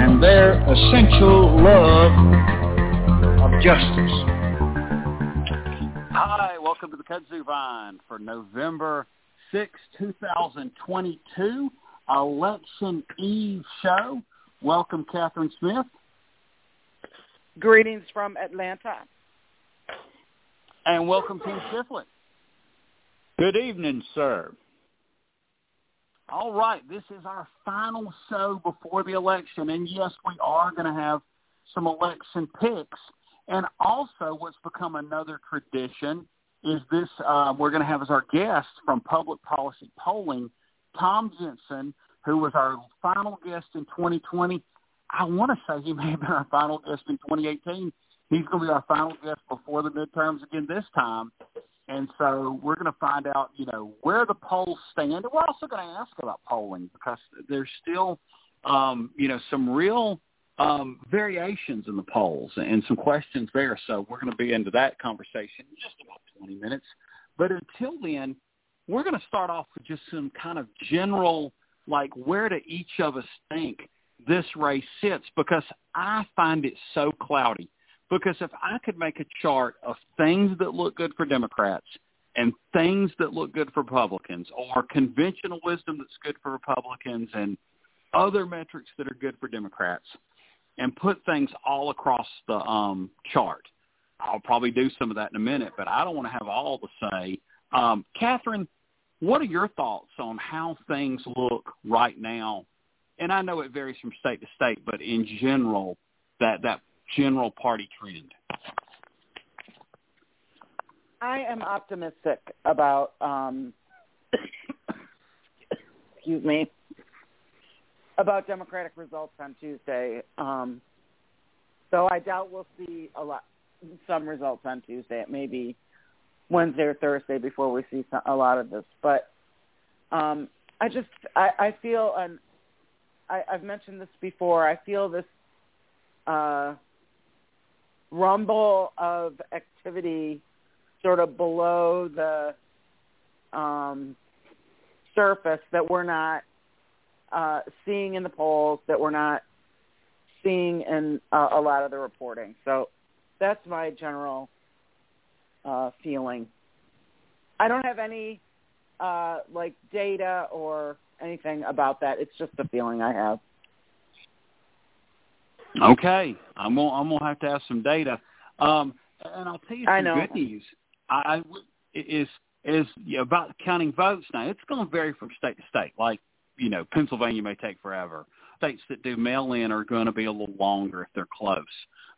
and their essential love of justice. Hi, welcome to the Kudzu Vine for November 6, 2022, Election Eve show. Welcome, Catherine Smith. Greetings from Atlanta. And welcome, Tim Shiflett. Good evening, sir. All right, this is our final show before the election, and yes, we are going to have some election picks. And also, what's become another tradition is this uh, we're going to have as our guest from Public Policy Polling, Tom Jensen, who was our final guest in 2020. I want to say he may have been our final guest in 2018. He's going to be our final guest before the midterms again this time. And so we're going to find out, you know, where the polls stand. And we're also going to ask about polling because there's still, um, you know, some real um, variations in the polls and some questions there. So we're going to be into that conversation in just about 20 minutes. But until then, we're going to start off with just some kind of general, like where do each of us think this race sits because I find it so cloudy. Because if I could make a chart of things that look good for Democrats and things that look good for Republicans or conventional wisdom that's good for Republicans and other metrics that are good for Democrats and put things all across the um, chart. I'll probably do some of that in a minute, but I don't want to have all the say. Um, Catherine, what are your thoughts on how things look right now? And I know it varies from state to state, but in general, that, that general party trend? I am optimistic about, um, excuse me, about Democratic results on Tuesday. Um, so I doubt we'll see a lot, some results on Tuesday. It may be Wednesday or Thursday before we see some, a lot of this. But um, I just, I, I feel, and I, I've mentioned this before. I feel this uh, rumble of activity sort of below the um, surface that we're not uh, seeing in the polls, that we're not seeing in uh, a lot of the reporting. So that's my general uh, feeling. I don't have any uh, like data or anything about that. It's just a feeling I have. Okay, I'm gonna I'm gonna have to have some data. Um, and I'll tell you some good news. I, I is is about counting votes. Now it's going to vary from state to state. Like you know, Pennsylvania may take forever. States that do mail in are going to be a little longer if they're close.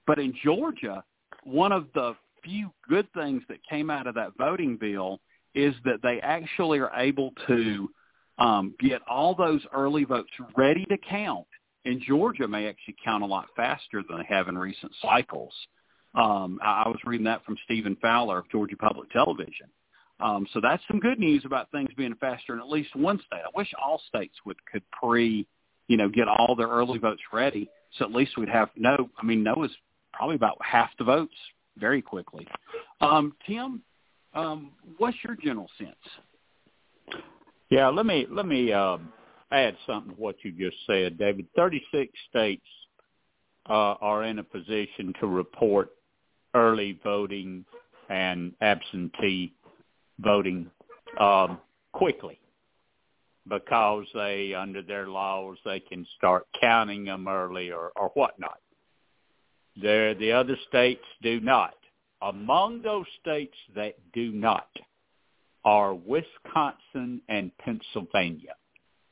But in Georgia, one of the few good things that came out of that voting bill is that they actually are able to um, get all those early votes ready to count in Georgia may actually count a lot faster than they have in recent cycles. Um, I, I was reading that from Stephen Fowler of Georgia Public Television. Um, so that's some good news about things being faster in at least one state. I wish all states would could pre, you know, get all their early votes ready, so at least we'd have no. I mean, no is probably about half the votes very quickly. Um, Tim, um, what's your general sense? Yeah, let me let me um, add something to what you just said, David. 36 states uh, are in a position to report early voting and absentee voting um, quickly because they, under their laws, they can start counting them early or, or whatnot. There, the other states do not. Among those states that do not are Wisconsin and Pennsylvania.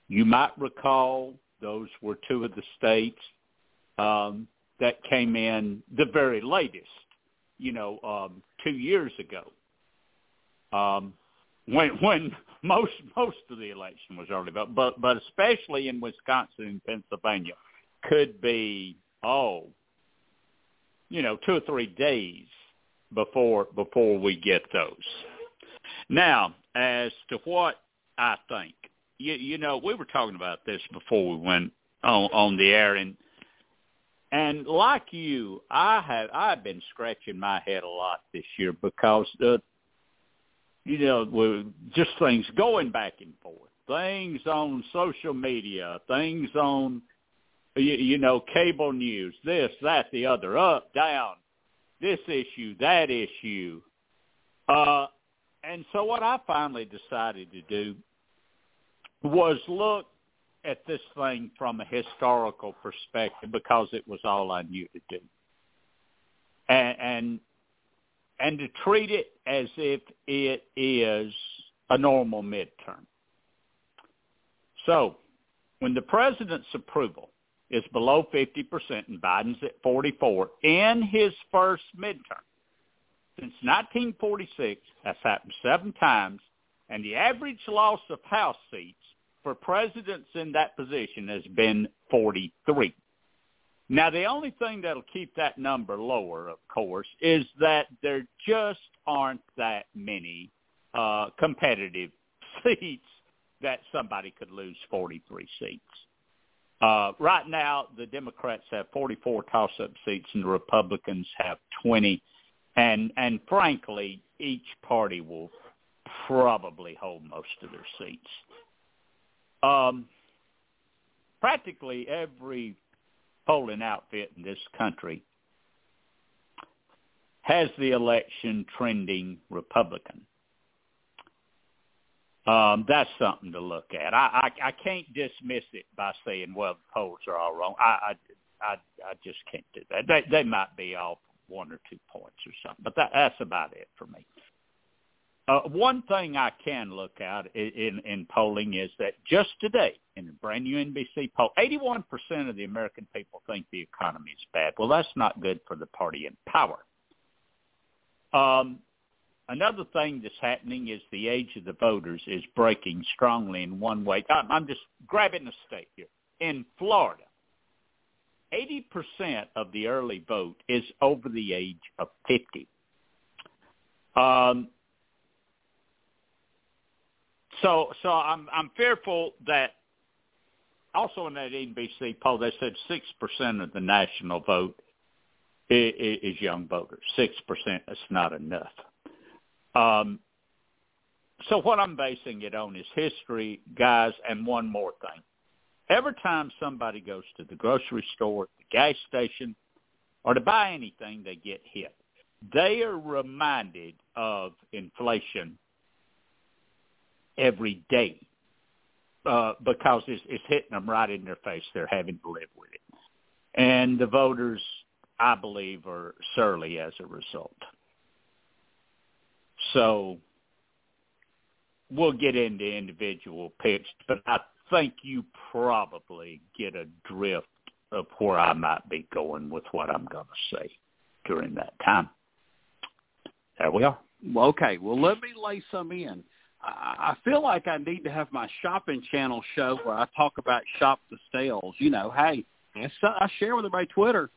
You might recall those were two of the states um, that came in the very latest, you know, um, two years ago, um, when when most most of the election was early vote, but but especially in Wisconsin and Pennsylvania, could be oh you know, two or three days before before we get those. Now, as to what I think, you, you know, we were talking about this before we went on, on the air, and and like you, I have I've been scratching my head a lot this year because the you know, with just things going back and forth, things on social media, things on you, you know, cable news, this, that, the other, up, down, this issue, that issue. Uh, and so what I finally decided to do was look at this thing from a historical perspective because it was all I knew to do. And, and and to treat it as if it is a normal midterm. So, when the president's approval is below 50% and Biden's at 44 in his first midterm. Since 1946, that's happened seven times, and the average loss of House seats for presidents in that position has been 43. Now, the only thing that'll keep that number lower, of course, is that there just aren't that many uh, competitive seats that somebody could lose 43 seats. Uh, right now, the Democrats have 44 toss-up seats, and the Republicans have 20. And and frankly, each party will probably hold most of their seats. Um, practically every polling outfit in this country has the election trending Republican um, that's something to look at. I, I I can't dismiss it by saying, well, the polls are all wrong. I I I, I just can't do that. They they might be off one or two points or something, but that that's about it for me. Uh, one thing I can look at in, in, in polling is that just today, in a brand new NBC poll, 81% of the American people think the economy is bad. Well, that's not good for the party in power. Um, Another thing that's happening is the age of the voters is breaking strongly in one way. I'm just grabbing a state here. In Florida, 80% of the early vote is over the age of 50. Um, so, so I'm I'm fearful that also in that NBC poll they said six percent of the national vote is, is young voters. Six percent is not enough. Um, so what I'm basing it on is history, guys, and one more thing. Every time somebody goes to the grocery store, the gas station, or to buy anything, they get hit. They are reminded of inflation every day uh, because it's, it's hitting them right in their face. They're having to live with it. And the voters, I believe, are surly as a result. So we'll get into individual picks, but I think you probably get a drift of where I might be going with what I'm going to say during that time. There we are. Okay. Well, let me lay some in. I feel like I need to have my shopping channel show where I talk about shop the sales. You know, hey, I share with everybody Twitter.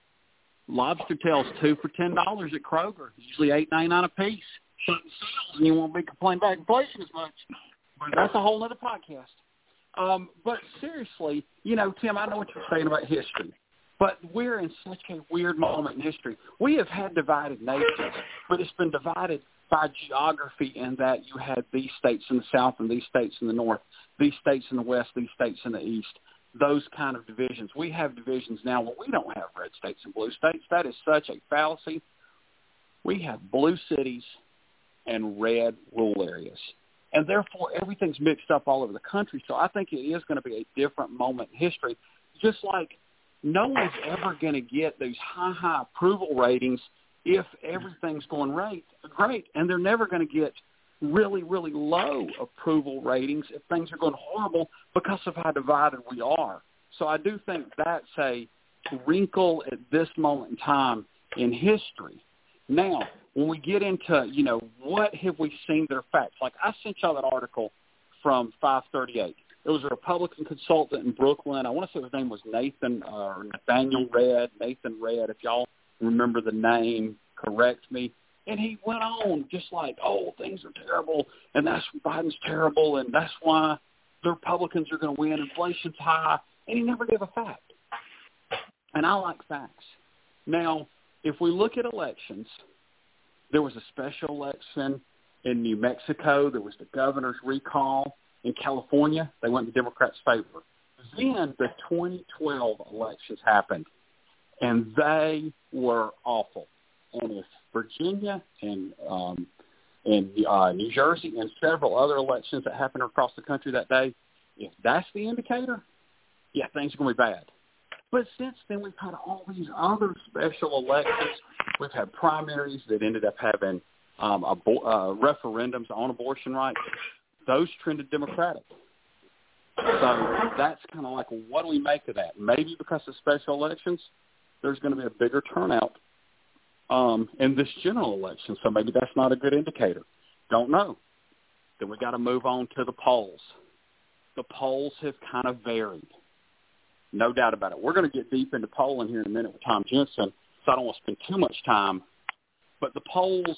Lobster tails two for ten dollars at Kroger, usually eight ninety nine a piece Shop the sales and you won't be complaining about inflation as much. But that's a whole other podcast. Um, but seriously, you know, Tim, I know what you're saying about history, but we're in such a weird moment in history. We have had divided nations, but it's been divided by geography in that you had these states in the south and these states in the north, these states in the west, these states in the east, those kind of divisions. We have divisions now where we don't have red states and blue states. That is such a fallacy. We have blue cities and red rural areas. And therefore, everything's mixed up all over the country. So I think it is going to be a different moment in history. Just like no one's ever going to get those high, high approval ratings if everything's going right, great. And they're never going to get really, really low approval ratings if things are going horrible because of how divided we are. So I do think that's a wrinkle at this moment in time in history. Now, when we get into, you know, what have we seen that are facts? Like I sent y'all that article from 538. It was a Republican consultant in Brooklyn. I want to say his name was Nathan uh, or Nathaniel Red, Nathan Red. If y'all remember the name, correct me. And he went on just like, oh, things are terrible, and that's Biden's terrible, and that's why the Republicans are going to win. Inflation's high, and he never gave a fact. And I like facts. Now, if we look at elections, there was a special election in New Mexico. There was the governor's recall in California. They went in the Democrats' favor. Then the 2012 elections happened, and they were awful. And if Virginia and um, and uh, New Jersey and several other elections that happened across the country that day, if that's the indicator, yeah, things are going to be bad. But since then, we've had all these other special elections. We've had primaries that ended up having um, abo- uh, referendums on abortion rights. Those trended Democratic. So that's kind of like, what do we make of that? Maybe because of special elections, there's going to be a bigger turnout um, in this general election. So maybe that's not a good indicator. Don't know. Then we got to move on to the polls. The polls have kind of varied. No doubt about it. We're going to get deep into polling here in a minute with Tom Jensen, so I don't want to spend too much time. But the polls,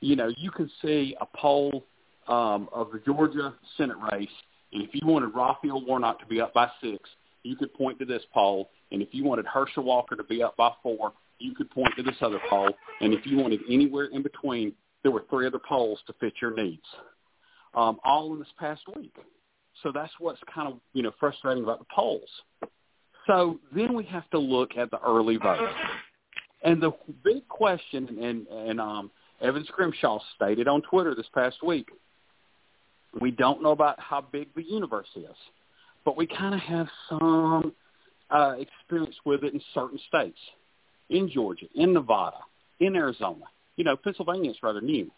you know, you can see a poll um, of the Georgia Senate race, and if you wanted Raphael Warnock to be up by six, you could point to this poll. And if you wanted Herschel Walker to be up by four, you could point to this other poll. And if you wanted anywhere in between, there were three other polls to fit your needs, um, all in this past week. So that's what's kind of you know frustrating about the polls. So then we have to look at the early vote, and the big question, and and um, Evan Scrimshaw stated on Twitter this past week, we don't know about how big the universe is, but we kind of have some uh, experience with it in certain states in Georgia, in Nevada, in Arizona. You know, Pennsylvania is rather new.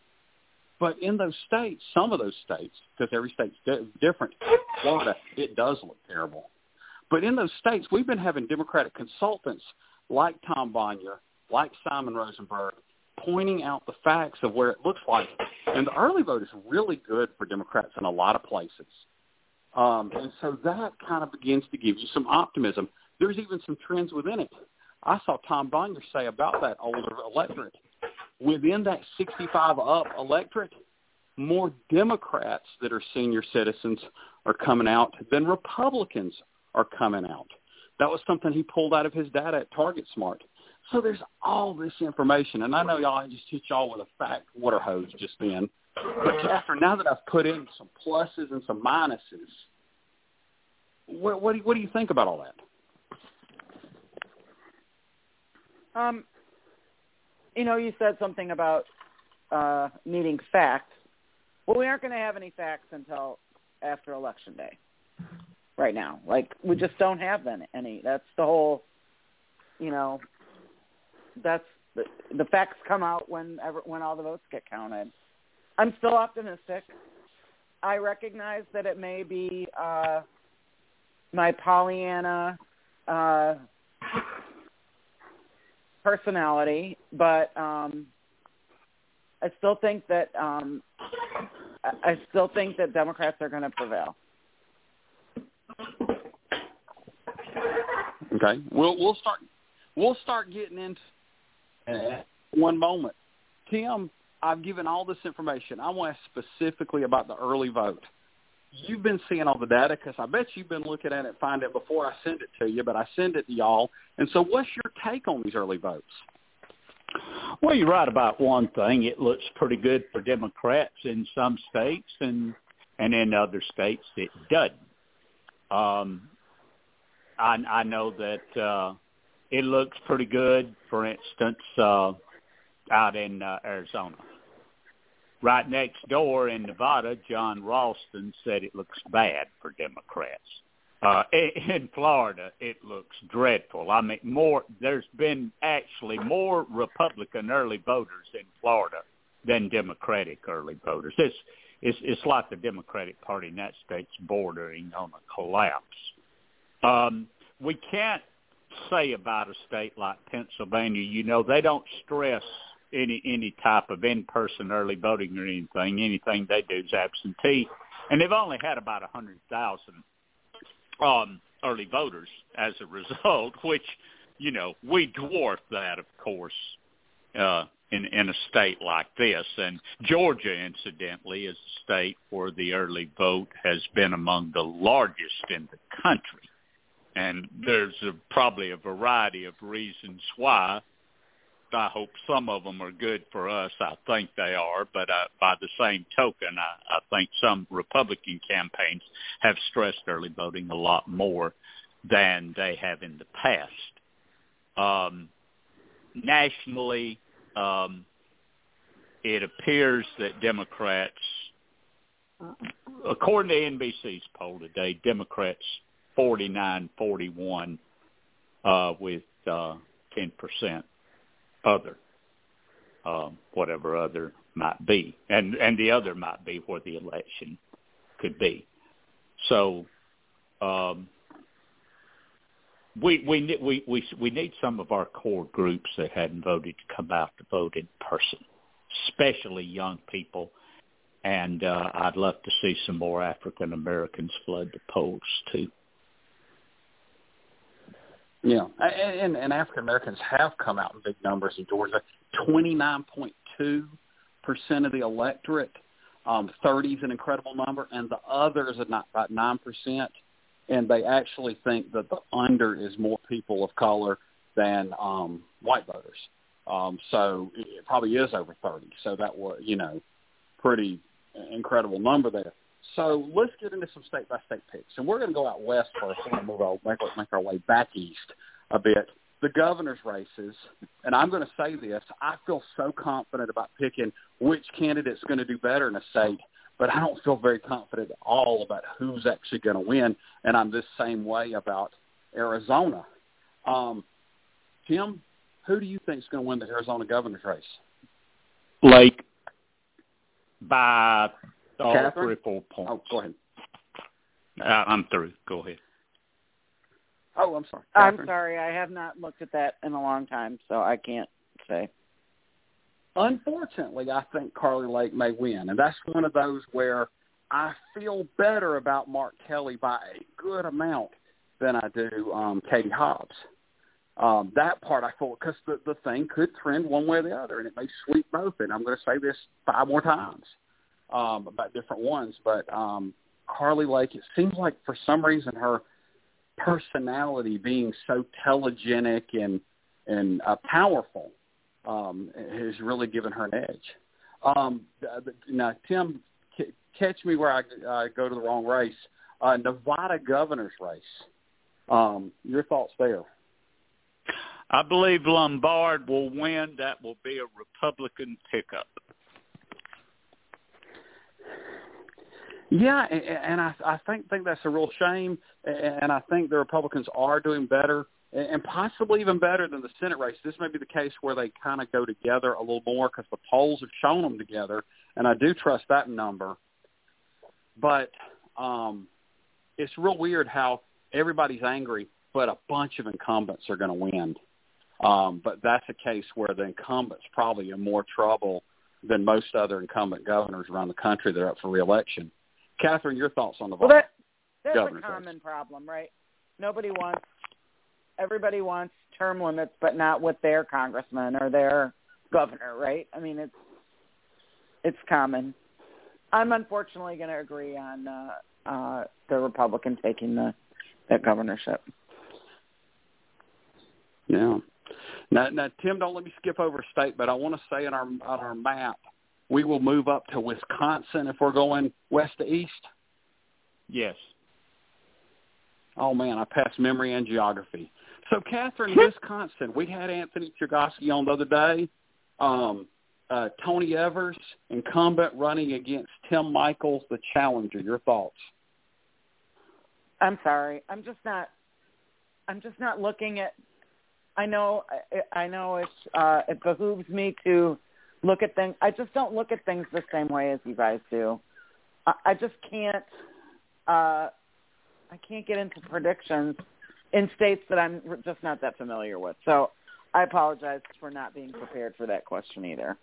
But in those states, some of those states, because every state's di- different, Florida, it does look terrible. But in those states, we've been having Democratic consultants like Tom Bonier, like Simon Rosenberg, pointing out the facts of where it looks like. And the early vote is really good for Democrats in a lot of places. Um, and so that kind of begins to give you some optimism. There's even some trends within it. I saw Tom Bonier say about that older electorate. Within that 65 up electorate, more Democrats that are senior citizens are coming out than Republicans are coming out. That was something he pulled out of his data at Target Smart. So there's all this information, and I know y'all I just hit y'all with a fact water hose just then. But Catherine, now that I've put in some pluses and some minuses, what, what, do, you, what do you think about all that? Um, you know, you said something about uh, needing facts. Well, we aren't going to have any facts until after election day. Right now, like we just don't have any. That's the whole. You know, that's the, the facts come out when ever, when all the votes get counted. I'm still optimistic. I recognize that it may be uh, my Pollyanna uh, personality, but um, I still think that um, I still think that Democrats are going to prevail. Okay, we'll we'll start we'll start getting into one moment. Tim, I've given all this information. I want to ask specifically about the early vote. You've been seeing all the data because I bet you've been looking at it, find it before I send it to you, but I send it to y'all. And so, what's your take on these early votes? Well, you're right about one thing. It looks pretty good for Democrats in some states, and and in other states it doesn't. Um, I, I know that uh, it looks pretty good. For instance, uh, out in uh, Arizona, right next door in Nevada, Jon Ralston said it looks bad for Democrats. Uh, in Florida, it looks dreadful. I mean, more. There's been actually more Republican early voters in Florida than Democratic early voters. It's it's, it's like the Democratic Party in that state's bordering on a collapse. Um, we can't say about a state like Pennsylvania. You know, they don't stress any any type of in-person early voting or anything. Anything they do is absentee, and they've only had about a hundred thousand um, early voters as a result, which you know, we dwarf that, of course, uh, in in a state like this. And Georgia, incidentally, is a state where the early vote has been among the largest in the country. And there's a, probably a variety of reasons why. I hope some of them are good for us. I think they are, but uh, by the same token, I, I think some Republican campaigns have stressed early voting a lot more than they have in the past. Um, nationally, um, it appears that Democrats, according to NBC's poll today, Democrats 49-41 uh, with uh, 10% other, uh, whatever other might be, and and the other might be where the election could be. So um, we we we we we need some of our core groups that hadn't voted to come out to vote in person, especially young people. And uh, I'd love to see some more African Americans flood the polls too. Yeah, and, and African Americans have come out in big numbers in Georgia. Twenty nine point two percent of the electorate. Um, Thirty is an incredible number, and the others are about nine percent and they actually think that the under is more people of color than um, white voters. Um, so it probably is over 30. So that was, you know, pretty incredible number there. So let's get into some state-by-state picks. And we're going to go out west first and move our, make, make our way back east a bit. The governor's races, and I'm going to say this, I feel so confident about picking which candidate's going to do better in a state – but I don't feel very confident at all about who's actually going to win. And I'm this same way about Arizona. Um, Tim, who do you think is going to win the Arizona governor's race? Like by oh, Catherine? three or four points. Oh, go ahead. Uh, I'm through. Go ahead. Oh, I'm sorry. I'm sorry. I have not looked at that in a long time, so I can't say. Unfortunately, I think Kari Lake may win, and that's one of those where I feel better about Mark Kelly by a good amount than I do um, Katie Hobbs. Um, that part I thought because the the thing could trend one way or the other, and it may sweep both. And I'm going to say this five more times um, about different ones, but um, Kari Lake, it seems like for some reason her personality being so telegenic and and uh, powerful um, has really given her an edge. Um, now, Tim, c- catch me where I uh, go to the wrong race. Uh, Nevada governor's race. Um, your thoughts there? I believe Lombardo will win. That will be a Republican pickup. Yeah, and I, I think think that's a real shame. And I think the Republicans are doing better and possibly even better than the Senate race. This may be the case where they kind of go together a little more because the polls have shown them together, and I do trust that number. But um, it's real weird how everybody's angry, but a bunch of incumbents are going to win. Um, but that's a case where the incumbent's probably in more trouble than most other incumbent governors around the country that are up for reelection. Catherine, your thoughts on the vote? well, that, that's governor's a common problem, right? Nobody wants everybody wants term limits, but not with their congressman or their governor, right? I mean, it's it's common. I'm unfortunately going to agree on uh, uh, the Republican taking the that governorship. Yeah. Now, now, Tim, don't let me skip over state, but I want to say on our on our map, we will move up to Wisconsin if we're going west to east. Yes. Oh man, I passed memory and geography. So, Catherine, Wisconsin, we had Anthony Chergosky on the other day. Um, uh, Tony Evers, incumbent, running against Tim Michels, the challenger. Your thoughts? I'm sorry. I'm just not. I'm just not looking at. I know. I, I know it's. Uh, it behooves me to look at things. I just don't look at things the same way as you guys do. I, I just can't. Uh, I can't get into predictions in states that I'm just not that familiar with. So I apologize for not being prepared for that question either.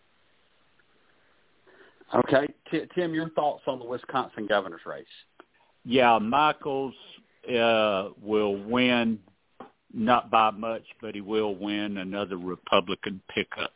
Okay, T- Tim, your thoughts on the Wisconsin governor's race? Yeah, Michels uh, will win not by much, but he will win another Republican pickup.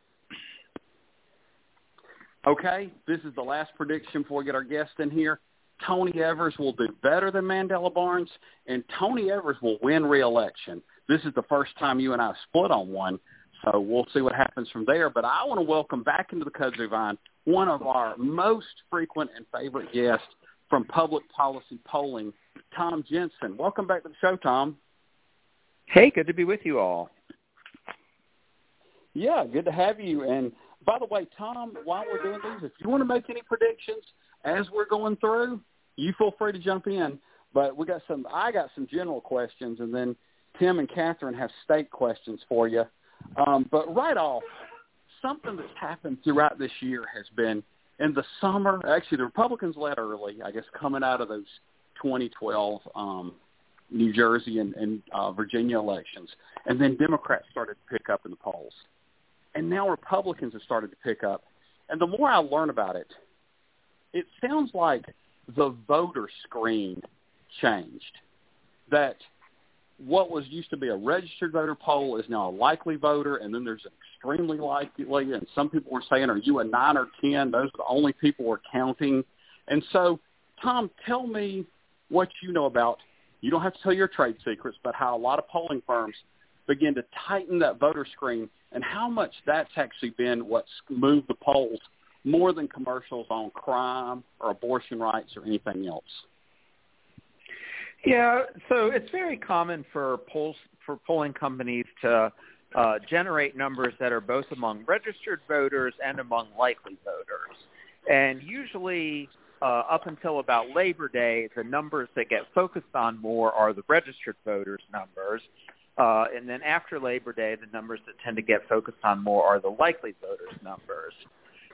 Okay, this is the last prediction before we get our guest in here. Tony Evers will do better than Mandela Barnes, and Tony Evers will win re-election. This is the first time you and I split on one, so we'll see what happens from there. But I want to welcome back into the Kudzu Vine one of our most frequent and favorite guests from public policy polling, Tom Jensen. Welcome back to the show, Tom. Hey, good to be with you all. Yeah, good to have you. And by the way, Tom, while we're doing these, if you want to make any predictions as we're going through, you feel free to jump in. But we got some. I got some general questions, and then Tim and Catherine have state questions for you. Um, but right off, something that's happened throughout this year has been in the summer. Actually, the Republicans led early, I guess, coming out of those 2012 um, New Jersey and, and uh, Virginia elections, and then Democrats started to pick up in the polls, and now Republicans have started to pick up. And the more I learn about it, it sounds like the voter screen changed. That what was used to be a registered voter poll is now a likely voter, and then there's an extremely likely, and some people were saying, are you a 9 or 10? Those are the only people we're counting. And so, Tom, tell me what you know about, you don't have to tell your trade secrets, but how a lot of polling firms begin to tighten that voter screen and how much that's actually been what's moved the polls more than commercials on crime or abortion rights or anything else. Yeah, so it's very common for polls for polling companies to uh, generate numbers that are both among registered voters and among likely voters. And usually, uh, up until about Labor Day, the numbers that get focused on more are the registered voters numbers. Uh, and then after Labor Day, the numbers that tend to get focused on more are the likely voters numbers.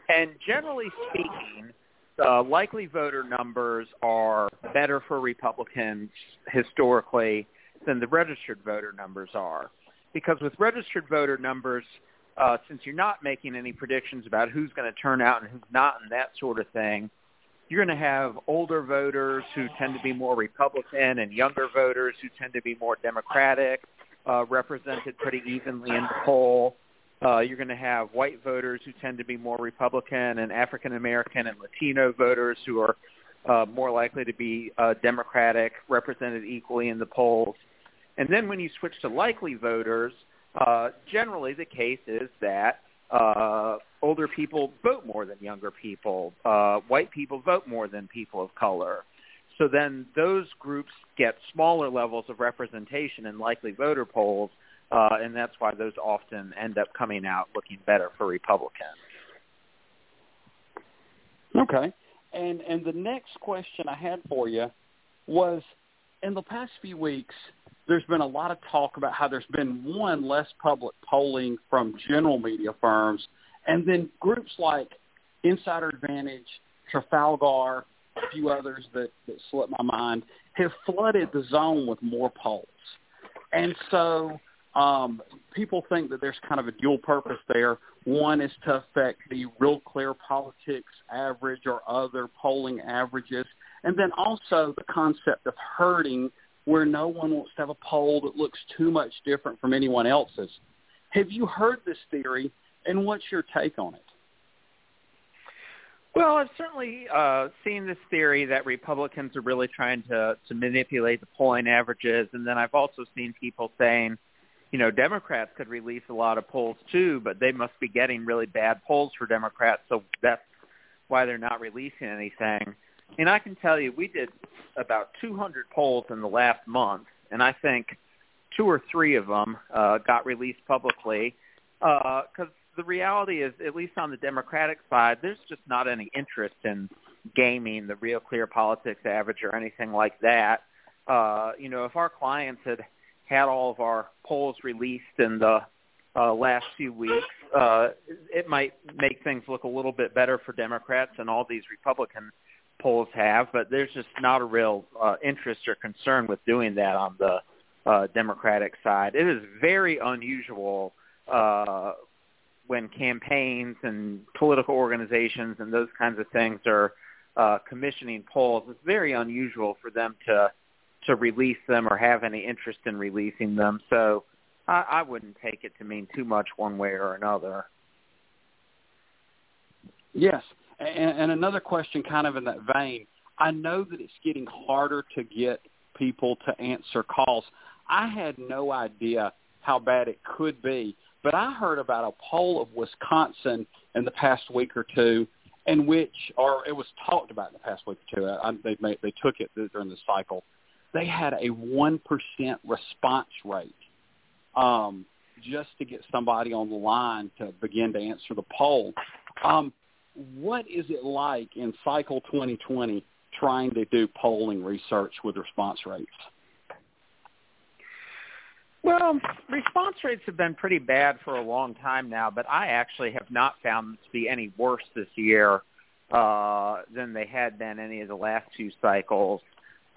And generally speaking, the likely voter numbers are better for Republicans historically than the registered voter numbers are. Because with registered voter numbers, uh, since you're not making any predictions about who's going to turn out and who's not and that sort of thing, you're going to have older voters who tend to be more Republican and younger voters who tend to be more Democratic, uh, represented pretty evenly in the poll. Uh, you're going to have white voters who tend to be more Republican and African American and Latino voters who are uh, more likely to be uh, Democratic, represented equally in the polls. And then when you switch to likely voters, uh, generally the case is that uh, older people vote more than younger people. Uh, white people vote more than people of color. So then those groups get smaller levels of representation in likely voter polls uh, and that's why those often end up coming out looking better for Republicans. Okay, and and the next question I had for you was, in the past few weeks, there's been a lot of talk about how there's been one less public polling from general media firms, and then groups like Insider Advantage, Trafalgar, few others that, that slip my mind, have flooded the zone with more polls. And so um, people think that there's kind of a dual purpose there. One is to affect the real clear politics average or other polling averages. And then also the concept of herding where no one wants to have a poll that looks too much different from anyone else's. Have you heard this theory and what's your take on it? Well, I've certainly uh, seen this theory that Republicans are really trying to, to manipulate the polling averages, and then I've also seen people saying – you know, Democrats could release a lot of polls too, but they must be getting really bad polls for Democrats, so that's why they're not releasing anything. And I can tell you, we did about 200 polls in the last month, and I think two or three of them uh, got released publicly because uh, the reality is, at least on the Democratic side, there's just not any interest in gaming the Real Clear Politics average or anything like that. Uh, you know, if our clients had had all of our polls released in the uh, last few weeks, uh, it might make things look a little bit better for Democrats and all these Republican polls have, but there's just not a real uh, interest or concern with doing that on the uh, Democratic side. It is very unusual uh, when campaigns and political organizations and those kinds of things are uh, commissioning polls. It's very unusual for them to to release them or have any interest in releasing them. So I, I wouldn't take it to mean too much one way or another. Yes, and, and another question, kind of in that vein. I know that it's getting harder to get people to answer calls. I had no idea how bad it could be, but I heard about a poll of Wisconsin in the past week or two, in which, or it was talked about in the past week or two. I, they made, they took it during the cycle. They had a one percent response rate um, just to get somebody on the line to begin to answer the poll. Um, what is it like in cycle 2020 trying to do polling research with response rates? Well, response rates have been pretty bad for a long time now, but I actually have not found them to be any worse this year uh, than they had been any of the last two cycles.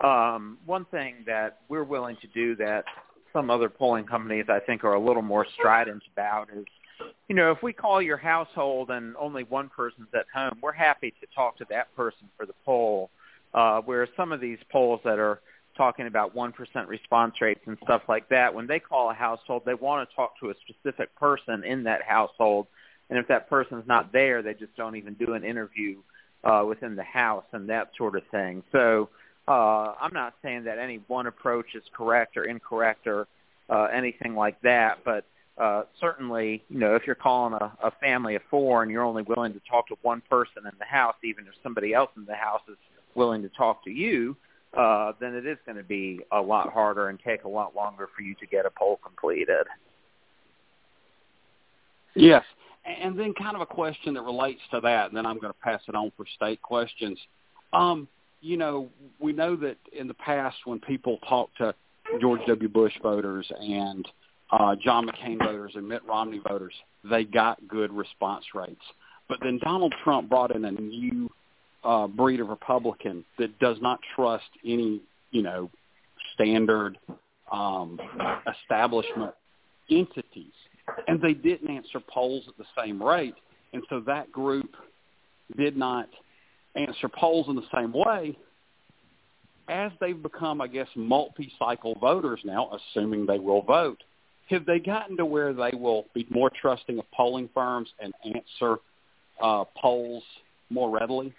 Um, one thing that we're willing to do that some other polling companies I think are a little more strident about is you know, if we call your household and only one person's at home, we're happy to talk to that person for the poll. Uh, whereas some of these polls that are talking about 1% response rates and stuff like that, when they call a household, they want to talk to a specific person in that household. And if that person's not there, they just don't even do an interview uh, within the house and that sort of thing. So uh, I'm not saying that any one approach is correct or incorrect or uh, anything like that, but uh, certainly, you know, if you're calling a, a family of four and you're only willing to talk to one person in the house, even if somebody else in the house is willing to talk to you, uh, then it is going to be a lot harder and take a lot longer for you to get a poll completed. Yes. And then kind of a question that relates to that, and then I'm going to pass it on for state questions. Um, you know, we know that in the past when people talk to George W. Bush voters and uh, John McCain voters and Mitt Romney voters, they got good response rates. But then Donald Trump brought in a new uh, breed of Republican that does not trust any, you know, standard um, establishment entities, and they didn't answer polls at the same rate, and so that group did not answer polls in the same way. As they've become, I guess, multi-cycle voters now, assuming they will vote, have they gotten to where they will be more trusting of polling firms and answer uh, polls more readily?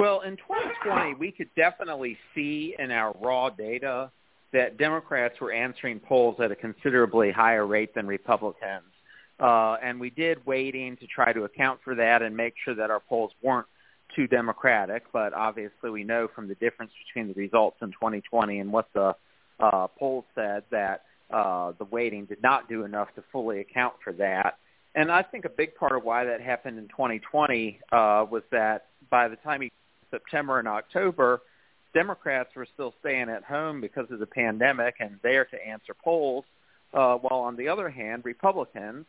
Well, in 2020, we could definitely see in our raw data that Democrats were answering polls at a considerably higher rate than Republicans. Uh, and we did weighting to try to account for that and make sure that our polls weren't too Democratic. But obviously, we know from the difference between the results in 2020 and what the uh, polls said that uh, the weighting did not do enough to fully account for that. And I think a big part of why that happened in 2020 uh, was that by the time he, September and October, Democrats were still staying at home because of the pandemic and there to answer polls, uh, while on the other hand, Republicans,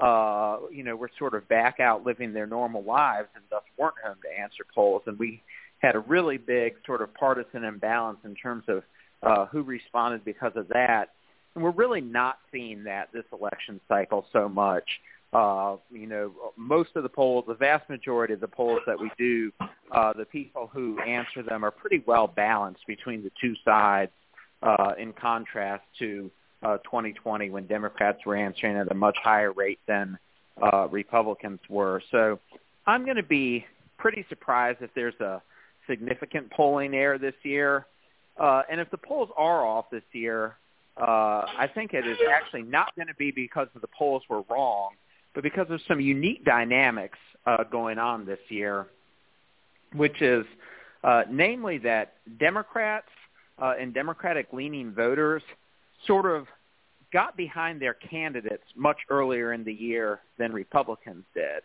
uh, you know, were sort of back out living their normal lives and thus weren't home to answer polls. And we had a really big sort of partisan imbalance in terms of uh, who responded because of that. And we're really not seeing that this election cycle so much. Uh, you know, most of the polls, the vast majority of the polls that we do, uh, the people who answer them are pretty well balanced between the two sides uh, in contrast to uh, 2020 when Democrats were answering at a much higher rate than uh, Republicans were. So I'm going to be pretty surprised if there's a significant polling error this year. Uh, and if the polls are off this year, uh, I think it is actually not going to be because the polls were wrong, but because of some unique dynamics uh, going on this year, which is uh, namely that Democrats uh, and Democratic-leaning voters sort of got behind their candidates much earlier in the year than Republicans did.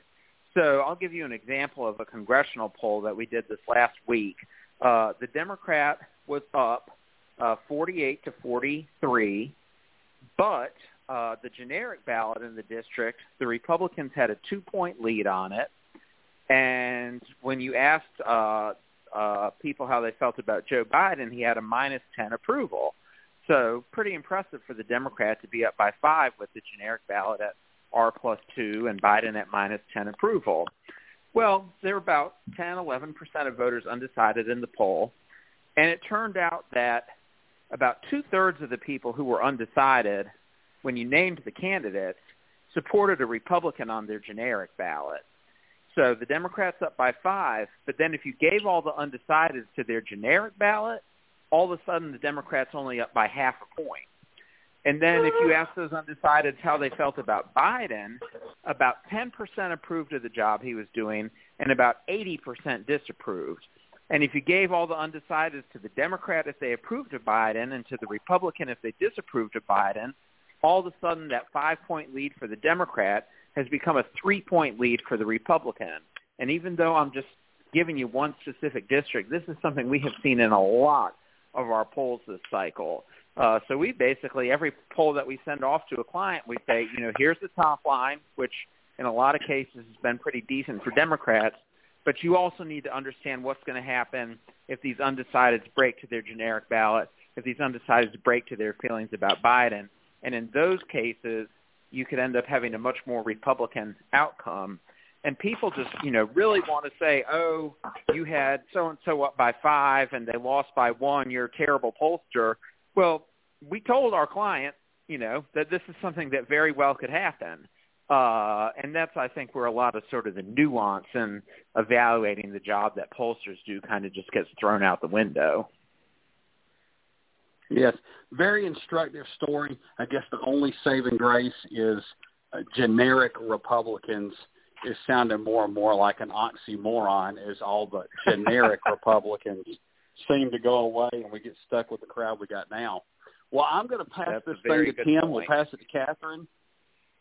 So I'll give you an example of a congressional poll that we did this last week. Uh, the Democrat was up uh, 48 to 43, but uh, the generic ballot in the district, the Republicans had a two-point lead on it. And when you asked uh, uh, people how they felt about Joe Biden, he had a minus 10 approval. So pretty impressive for the Democrat to be up by five with the generic ballot at R plus two and Biden at minus 10 approval. Well, there were about 10, 11% of voters undecided in the poll. And it turned out that about two-thirds of the people who were undecided when you named the candidates supported a Republican on their generic ballot. So the Democrats up by five, but then if you gave all the undecideds to their generic ballot, all of a sudden the Democrats only up by half a point. And then if you ask those undecideds how they felt about Biden, about 10% approved of the job he was doing and about 80% disapproved. And if you gave all the undecideds to the Democrat if they approved of Biden and to the Republican if they disapproved of Biden, all of a sudden that five-point lead for the Democrat has become a three-point lead for the Republican. And even though I'm just giving you one specific district, this is something we have seen in a lot of our polls this cycle. Uh, so we basically, every poll that we send off to a client, we say, you know, here's the top line, which in a lot of cases has been pretty decent for Democrats, but you also need to understand what's going to happen if these undecideds break to their generic ballot, if these undecideds break to their feelings about Biden. And in those cases, you could end up having a much more Republican outcome. And people just, you know, really want to say, oh, you had so-and-so up by five and they lost by one, you're a terrible pollster. Well, we told our client, you know, that this is something that very well could happen. Uh, and that's, I think, where a lot of sort of the nuance in evaluating the job that pollsters do kind of just gets thrown out the window. Yes, very instructive story. I guess the only saving grace is uh, generic Republicans is sounding more and more like an oxymoron as all the generic Republicans seem to go away and we get stuck with the crowd we got now. Well, I'm going to pass That's this thing to Tim. Point. We'll pass it to Catherine,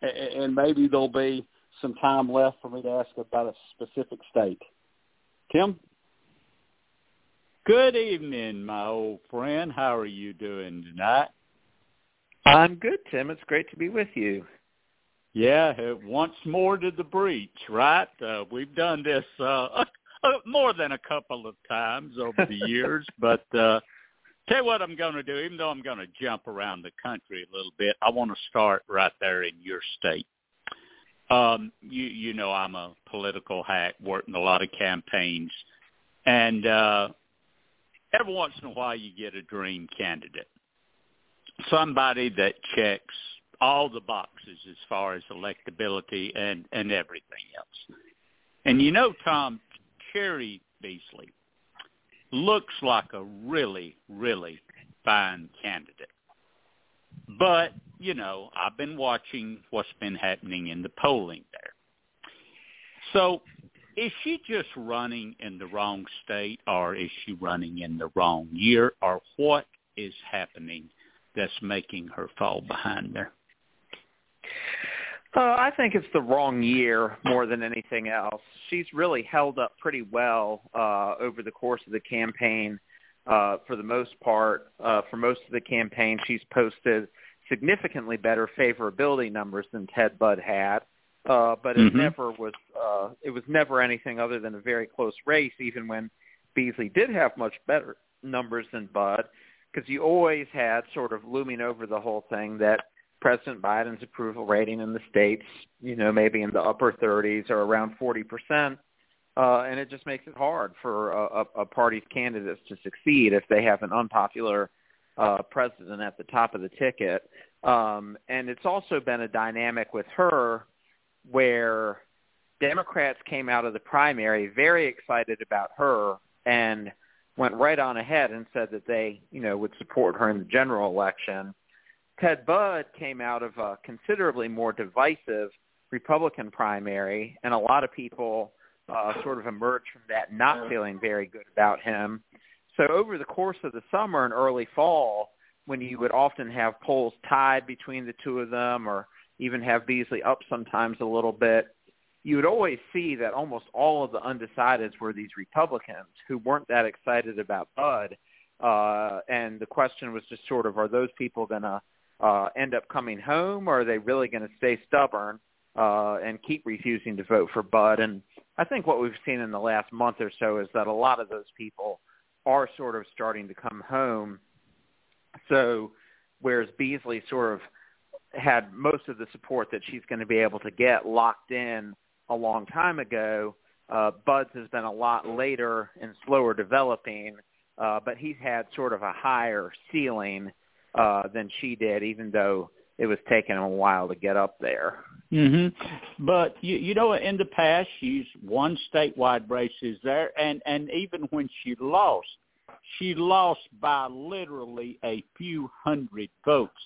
and maybe there'll be some time left for me to ask about a specific state. Tim? Good evening, my old friend. How are you doing tonight? I'm good, Tim. It's great to be with you. Yeah, uh, once more to the breach, right? Uh, we've done this uh, more than a couple of times over the years, but uh, tell you what I'm going to do. Even though I'm going to jump around the country a little bit, I want to start right there in your state. Um, you you know I'm a political hack, working a lot of campaigns, and uh, every once in a while you get a dream candidate, somebody that checks all the boxes as far as electability and and everything else. And you know, Tom Cheri Beasley looks like a really really fine candidate. But, you know, I've been watching what's been happening in the polling there. So is she just running in the wrong state or is she running in the wrong year or what is happening that's making her fall behind there? Uh, I think it's the wrong year more than anything else. She's really held up pretty well uh, over the course of the campaign. Uh, for the most part, uh, for most of the campaign, she's posted significantly better favorability numbers than Ted Budd had uh, but it Mhm. never was. Uh, it was never anything other than a very close race, even when Beasley did have much better numbers than Budd, because you always had sort of looming over the whole thing that President Biden's approval rating in the states, you know, maybe in the upper 30s or around 40 percent. Uh, and it just makes it hard for a, a, a party's candidates to succeed if they have an unpopular uh, president at the top of the ticket. Um, and it's also been a dynamic with her where Democrats came out of the primary very excited about her and went right on ahead and said that they, you know, would support her in the general election. Ted Budd came out of a considerably more divisive Republican primary, and a lot of people uh, sort of emerged from that not feeling very good about him. So over the course of the summer and early fall, when you would often have polls tied between the two of them or even have Beasley up sometimes a little bit, you would always see that almost all of the undecideds were these Republicans who weren't that excited about Budd. Uh, and the question was just sort of, are those people going to uh, end up coming home, or are they really going to stay stubborn uh, and keep refusing to vote for Budd? And I think what we've seen in the last month or so is that a lot of those people are sort of starting to come home. So whereas Beasley sort of had most of the support that she's going to be able to get locked in a long time ago. Uh, Budd's has been a lot later and slower developing, uh, but he's had sort of a higher ceiling uh, than she did, even though it was taking him a while to get up there. Mm-hmm. But you you know in the past she's won statewide races there and and even when she lost she lost by literally a few hundred votes.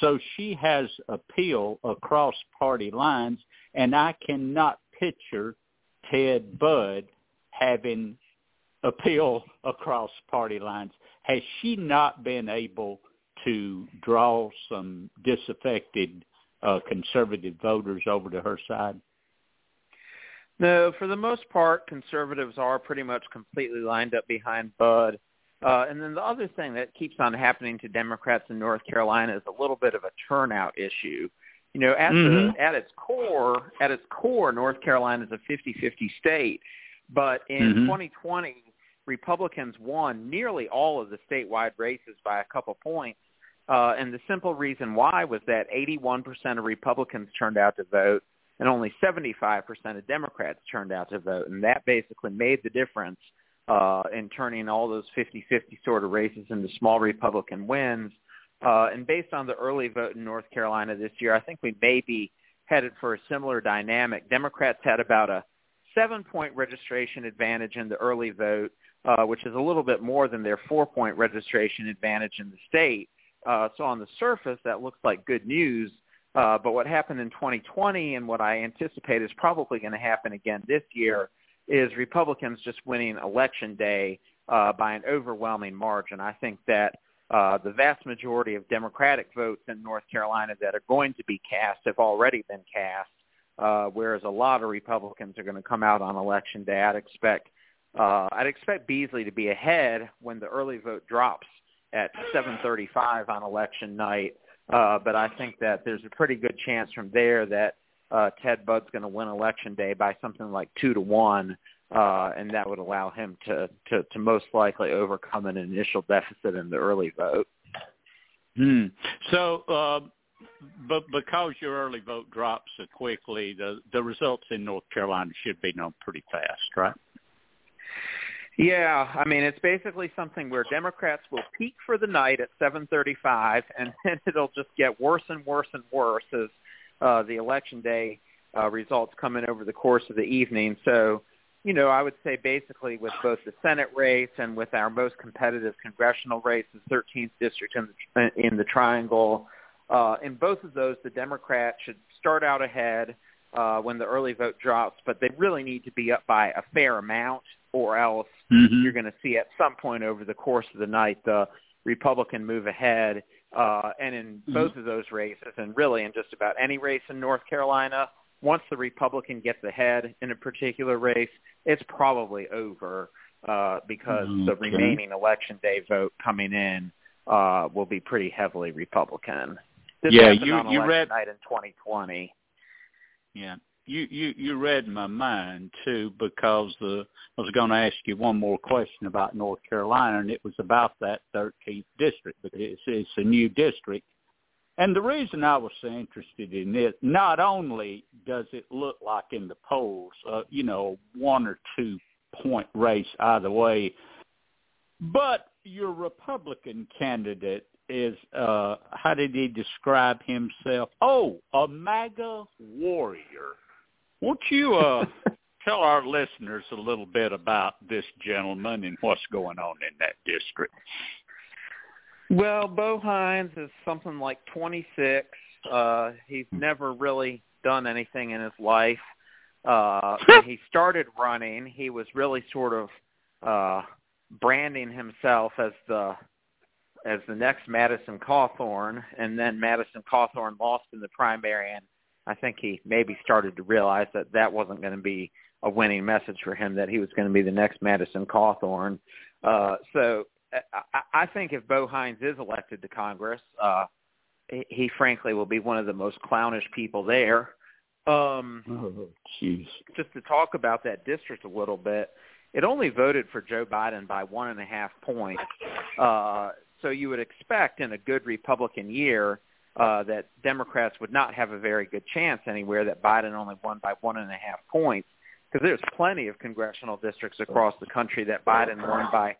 So she has appeal across party lines and I cannot picture Ted Budd having appeal across party lines. Has she not been able to draw some disaffected uh, conservative voters over to her side? No, for the most part, conservatives are pretty much completely lined up behind Budd. Uh, and then the other thing that keeps on happening to Democrats in North Carolina is a little bit of a turnout issue. You know, at mm-hmm. the at its core, at its core, North Carolina is a 50-50 state. But in mm-hmm. 2020, Republicans won nearly all of the statewide races by a couple points. Uh, and the simple reason why was that 81% of Republicans turned out to vote and only 75% of Democrats turned out to vote. And that basically made the difference uh, in turning all those 50-50 sort of races into small Republican wins. Uh, and based on the early vote in North Carolina this year, I think we may be headed for a similar dynamic. Democrats had about a seven-point registration advantage in the early vote, uh, which is a little bit more than their four-point registration advantage in the state. Uh, so on the surface, that looks like good news. Uh, but what happened in 2020 and what I anticipate is probably going to happen again this year is Republicans just winning election day uh, by an overwhelming margin. I think that uh, the vast majority of Democratic votes in North Carolina that are going to be cast have already been cast, uh, whereas a lot of Republicans are going to come out on election day. I'd expect uh, I'd expect Beasley to be ahead when the early vote drops at 7:35 on election night. Uh, but I think that there's a pretty good chance from there that uh, Ted Budd's going to win election day by something like two to one, uh, and that would allow him to, to to most likely overcome an initial deficit in the early vote. Hmm. So, uh, but because your early vote drops so quickly, the the results in North Carolina should be known pretty fast, right? Yeah, I mean it's basically something where Democrats will peak for the night at 7:35, and then it'll just get worse and worse and worse as uh, the election day uh, results come in over the course of the evening. So, you know, I would say basically with both the Senate race and with our most competitive congressional race, the 13th district in the, in the Triangle, uh, in both of those, the Democrats should start out ahead uh, when the early vote drops, but they really need to be up by a fair amount, or else mm-hmm. you're going to see at some point over the course of the night the Republican move ahead. Uh, and in mm-hmm. both of those races, and really in just about any race in North Carolina, once the Republican gets ahead in a particular race, it's probably over uh, because mm-hmm. the remaining election day vote coming in uh, will be pretty heavily Republican. This yeah, you you read night in 2020. Yeah. You you you read my mind too because the I was going to ask you one more question about North Carolina and it was about that 13th district because it's it's a new district. And the reason I was so interested in it, not only does it look like in the polls, uh, you know, one or two point race either way, but your Republican candidate is uh how did he describe himself? Oh, a MAGA warrior. Won't you uh tell our listeners a little bit about this gentleman and what's going on in that district? Well, Bo Hines is something like 26. Uh he's never really done anything in his life. Uh when he started running, he was really sort of uh branding himself as the as the next Madison Cawthorn, and then Madison Cawthorn lost in the primary, and I think he maybe started to realize that that wasn't going to be a winning message for him, that he was going to be the next Madison Cawthorn. Uh, so I, I think if Bo Hines is elected to Congress, uh, he, he frankly will be one of the most clownish people there. Um, oh, jeez. Just to talk about that district a little bit, it only voted for Joe Biden by one and a half points. Uh, so you would expect in a good Republican year uh, that Democrats would not have a very good chance anywhere, that Biden only won by one and a half points, because there's plenty of congressional districts across the country that Biden won by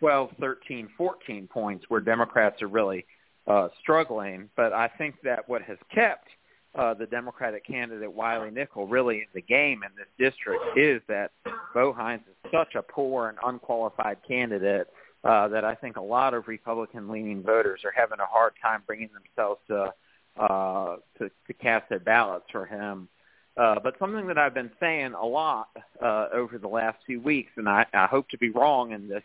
12, 13, 14 points where Democrats are really uh, struggling. But I think that what has kept uh, the Democratic candidate Wiley Nickel really in the game in this district is that Bo Hines is such a poor and unqualified candidate uh, that I think a lot of Republican-leaning voters are having a hard time bringing themselves to uh, to, to cast their ballots for him. Uh, but something that I've been saying a lot uh, over the last few weeks, and I, I hope to be wrong in this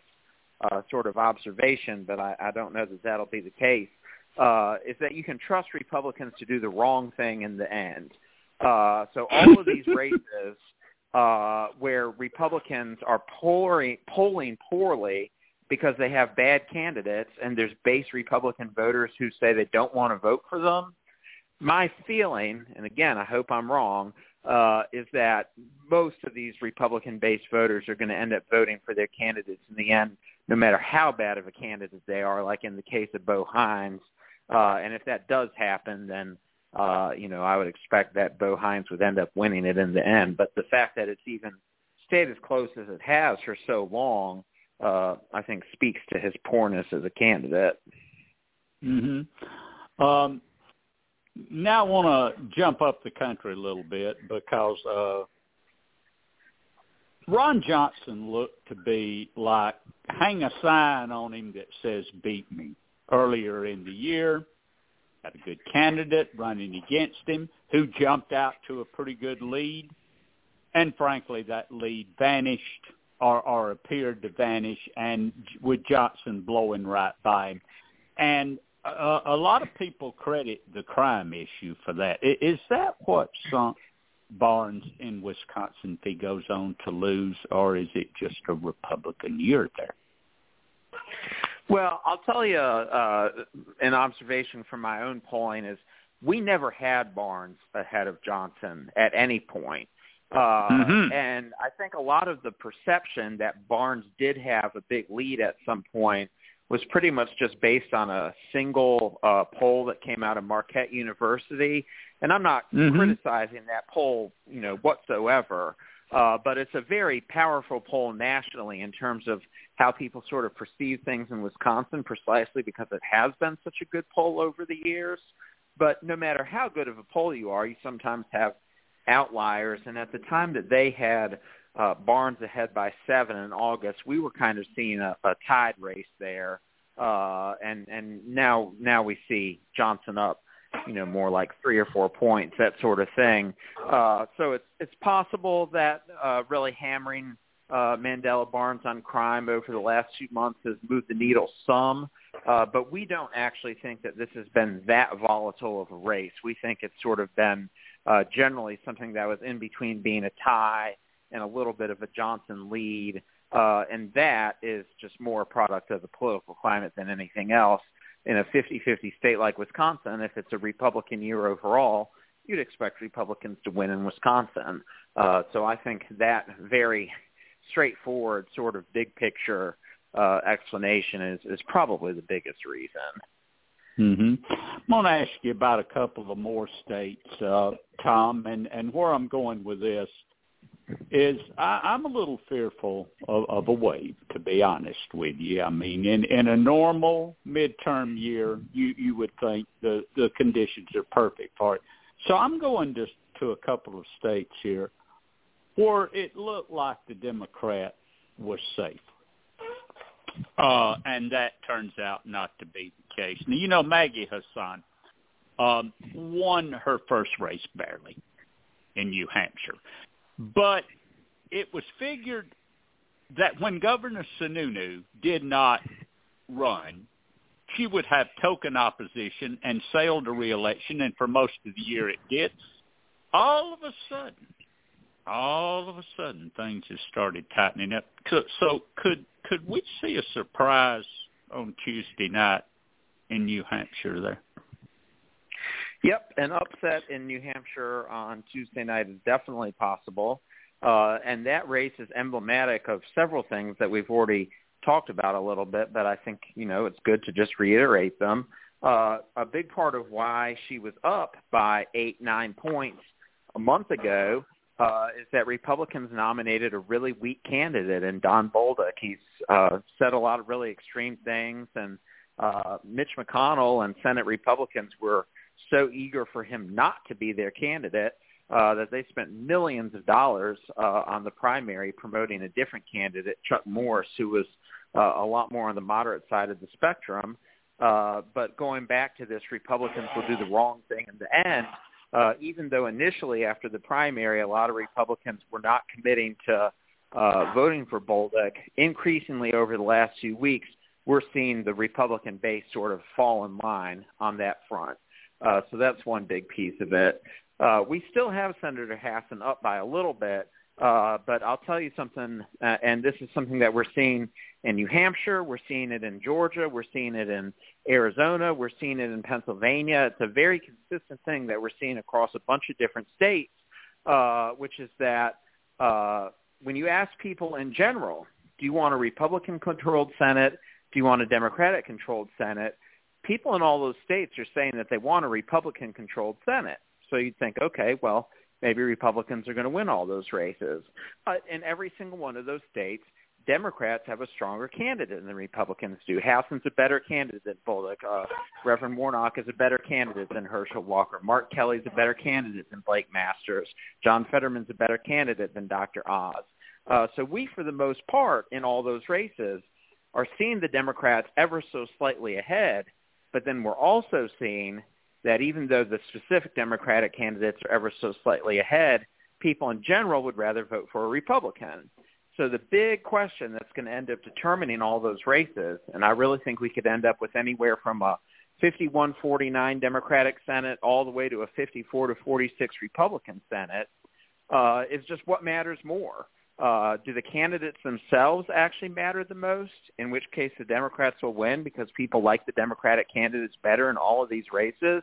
uh, sort of observation, but I, I don't know that that'll be the case, uh, is that you can trust Republicans to do the wrong thing in the end. Uh, so all of these races uh, where Republicans are polling, polling poorly because they have bad candidates and there's base Republican voters who say they don't want to vote for them, my feeling, and again, I hope I'm wrong, uh, is that most of these Republican-based voters are going to end up voting for their candidates in the end, no matter how bad of a candidate they are, like in the case of Bo Hines. Uh, and if that does happen, then uh, you know I would expect that Bo Hines would end up winning it in the end. But the fact that it's even stayed as close as it has for so long, uh, I think speaks to his poorness as a candidate. Mm-hmm. Um, now I want to jump up the country a little bit because uh, Ron Johnson looked to be like hang a sign on him that says "Beat me." Earlier in the year, had a good candidate running against him who jumped out to a pretty good lead, and frankly, that lead vanished or, or appeared to vanish, and with Johnson blowing right by him, and a, a lot of people credit the crime issue for that. Is that what sunk Barnes in Wisconsin if he goes on to lose, or is it just a Republican year there? Well, I'll tell you uh, an observation from my own polling is we never had Barnes ahead of Johnson at any point. Uh, mm-hmm. And I think a lot of the perception that Barnes did have a big lead at some point – was pretty much just based on a single uh, poll that came out of Marquette University. And I'm not mm-hmm. criticizing that poll, you know, whatsoever. Uh, but it's a very powerful poll nationally in terms of how people sort of perceive things in Wisconsin precisely because it has been such a good poll over the years. But no matter how good of a poll you are, you sometimes have outliers. And at the time that they had uh, Barnes ahead by seven in August, we were kind of seeing a, a tied race there, uh, and and now now we see Johnson up, you know, more like three or four points, that sort of thing. Uh, so it's it's possible that uh, really hammering uh, Mandela Barnes on crime over the last few months has moved the needle some, uh, but we don't actually think that this has been that volatile of a race. We think it's sort of been uh, generally something that was in between being a tie and a little bit of a Johnson lead. Uh, and that is just more a product of the political climate than anything else. In a 50-50 state like Wisconsin, if it's a Republican year overall, you'd expect Republicans to win in Wisconsin. Uh, so I think that very straightforward sort of big picture uh, explanation is, is probably the biggest reason. Mm-hmm. I'm going to ask you about a couple of more states, uh, Tom, and, and where I'm going with this is I, I'm a little fearful of, of a wave, to be honest with you. I mean, in in a normal midterm year, you you would think the the conditions are perfect for it. So I'm going to to a couple of states here where it looked like the Democrat was safe. Uh, and that turns out not to be case. Now, you know, Maggie Hassan um, won her first race barely in New Hampshire. But it was figured that when Governor Sununu did not run, she would have token opposition and sail to reelection, and for most of the year it did. All of a sudden, all of a sudden, things have started tightening up. So could could we see a surprise on Tuesday night in New Hampshire there? Yep, an upset in New Hampshire on Tuesday night is definitely possible. Uh, and that race is emblematic of several things that we've already talked about a little bit, but I think, you know, it's good to just reiterate them. Uh, a big part of why she was up by eight, nine points a month ago uh, is that Republicans nominated a really weak candidate in Don Bolduc. He's uh, said a lot of really extreme things, and uh, Mitch McConnell and Senate Republicans were so eager for him not to be their candidate uh, that they spent millions of dollars uh, on the primary promoting a different candidate, Chuck Morse, who was uh, a lot more on the moderate side of the spectrum. Uh, but going back to this, Republicans will do the wrong thing in the end uh, even though initially after the primary, a lot of Republicans were not committing to uh, voting for Bolduc, increasingly over the last few weeks, we're seeing the Republican base sort of fall in line on that front. Uh, so that's one big piece of it. Uh, we still have Senator Hassan up by a little bit, uh, but I'll tell you something, uh, and this is something that we're seeing in New Hampshire, we're seeing it in Georgia, we're seeing it in Arizona, we're seeing it in Pennsylvania. It's a very consistent thing that we're seeing across a bunch of different states, uh, which is that uh, when you ask people in general, do you want a Republican-controlled Senate? Do you want a Democratic-controlled Senate? People in all those states are saying that they want a Republican-controlled Senate. So you'd think, okay, well, maybe Republicans are going to win all those races. But in every single one of those states, Democrats have a stronger candidate than Republicans do. Hassan's a better candidate than Bolduc. Uh, Reverend Warnock is a better candidate than Herschel Walker. Mark Kelly's a better candidate than Blake Masters. John Fetterman's a better candidate than Dr. Oz. Uh, so we, for the most part, in all those races, are seeing the Democrats ever so slightly ahead, but then we're also seeing that even though the specific Democratic candidates are ever so slightly ahead, people in general would rather vote for a Republican. So the big question that's going to end up determining all those races, and I really think we could end up with anywhere from a 51-49 Democratic Senate all the way to a 54 to 46 Republican Senate, uh, is just what matters more. Uh, do the candidates themselves actually matter the most? In which case the Democrats will win because people like the Democratic candidates better in all of these races?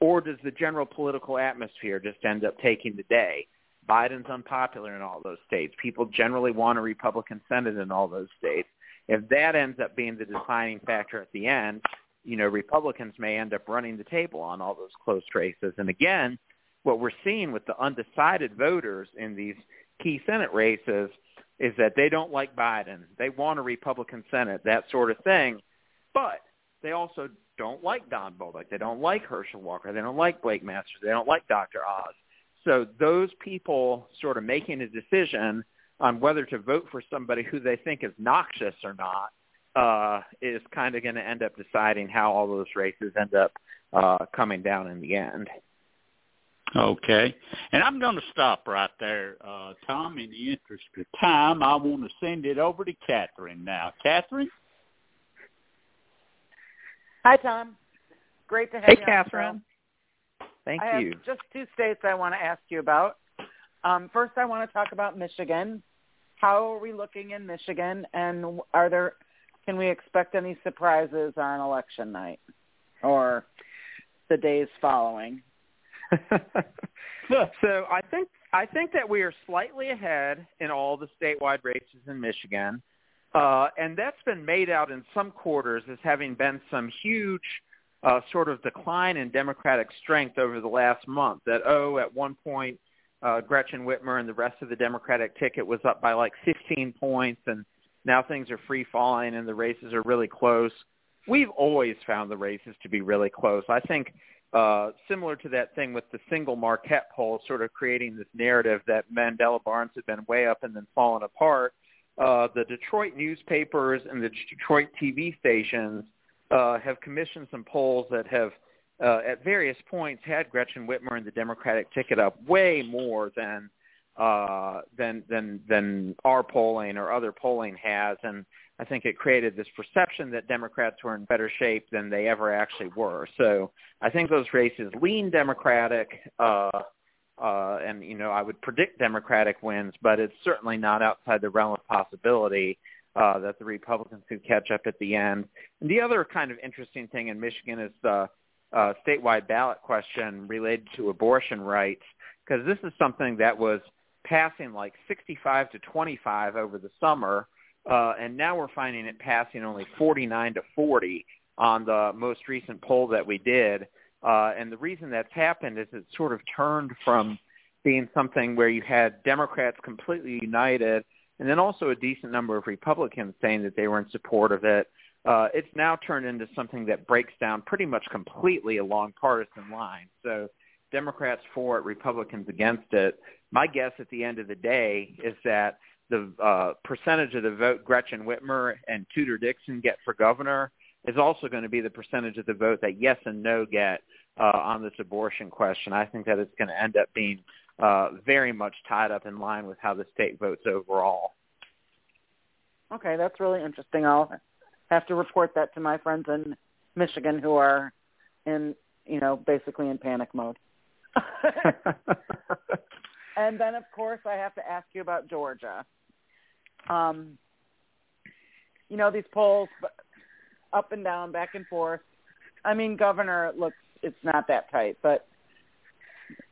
Or does the general political atmosphere just end up taking the day? Biden's unpopular in all those states. People generally want a Republican Senate in all those states. If that ends up being the defining factor at the end, you know, Republicans may end up running the table on all those close races. And again, what we're seeing with the undecided voters in these key Senate races is that they don't like Biden. They want a Republican Senate, that sort of thing. But they also don't like Don Bolduc. They don't like Herschel Walker. They don't like Blake Masters. They don't like Dr. Oz. So those people sort of making a decision on whether to vote for somebody who they think is noxious or not uh, is kind of going to end up deciding how all those races end up uh, coming down in the end. Okay. And I'm going to stop right there, uh, Tom. In the interest of time, I want to send it over to Catherine now. Catherine? Hi, Tom. Great to have hey, you. Hey, Catherine. Thank I you. have just two states I want to ask you about. Um, first, I want to talk about Michigan. How are we looking in Michigan, and are there can we expect any surprises on election night or the days following? so I think I think that we are slightly ahead in all the statewide races in Michigan, uh, and that's been made out in some quarters as having been some huge uh, sort of decline in Democratic strength over the last month. That oh, at one point uh, Gretchen Whitmer and the rest of the Democratic ticket was up by like 15 points, and now things are free falling and the races are really close. We've always found the races to be really close. I think uh, similar to that thing with the single Marquette poll, sort of creating this narrative that Mandela Barnes had been way up and then fallen apart. Uh, the Detroit newspapers and the Detroit TV stations uh, have commissioned some polls that have, uh, at various points, had Gretchen Whitmer and the Democratic ticket up way more than uh, than than than our polling or other polling has, and I think it created this perception that Democrats were in better shape than they ever actually were. So I think those races lean Democratic. Uh, uh, and you know I would predict Democratic wins, but it's certainly not outside the realm of possibility uh, that the Republicans could catch up at the end. And the other kind of interesting thing in Michigan is the uh, statewide ballot question related to abortion rights, because this is something that was passing like 65 to 25 over the summer, uh, and now we're finding it passing only 49 to 40 on the most recent poll that we did. Uh, and the reason that's happened is it sort of turned from being something where you had Democrats completely united and then also a decent number of Republicans saying that they were in support of it. Uh, it's now turned into something that breaks down pretty much completely along partisan lines. So Democrats for it, Republicans against it. My guess at the end of the day is that the uh, percentage of the vote Gretchen Whitmer and Tudor Dixon get for governor is also going to be the percentage of the vote that yes and no get uh, on this abortion question. I think that it's going to end up being uh, very much tied up in line with how the state votes overall. Okay, that's really interesting. I'll have to report that to my friends in Michigan who are in, you know, basically in panic mode. and then, of course, I have to ask you about Georgia. Um, you know, these polls up and down, back and forth. I mean, governor looks it's not that tight, but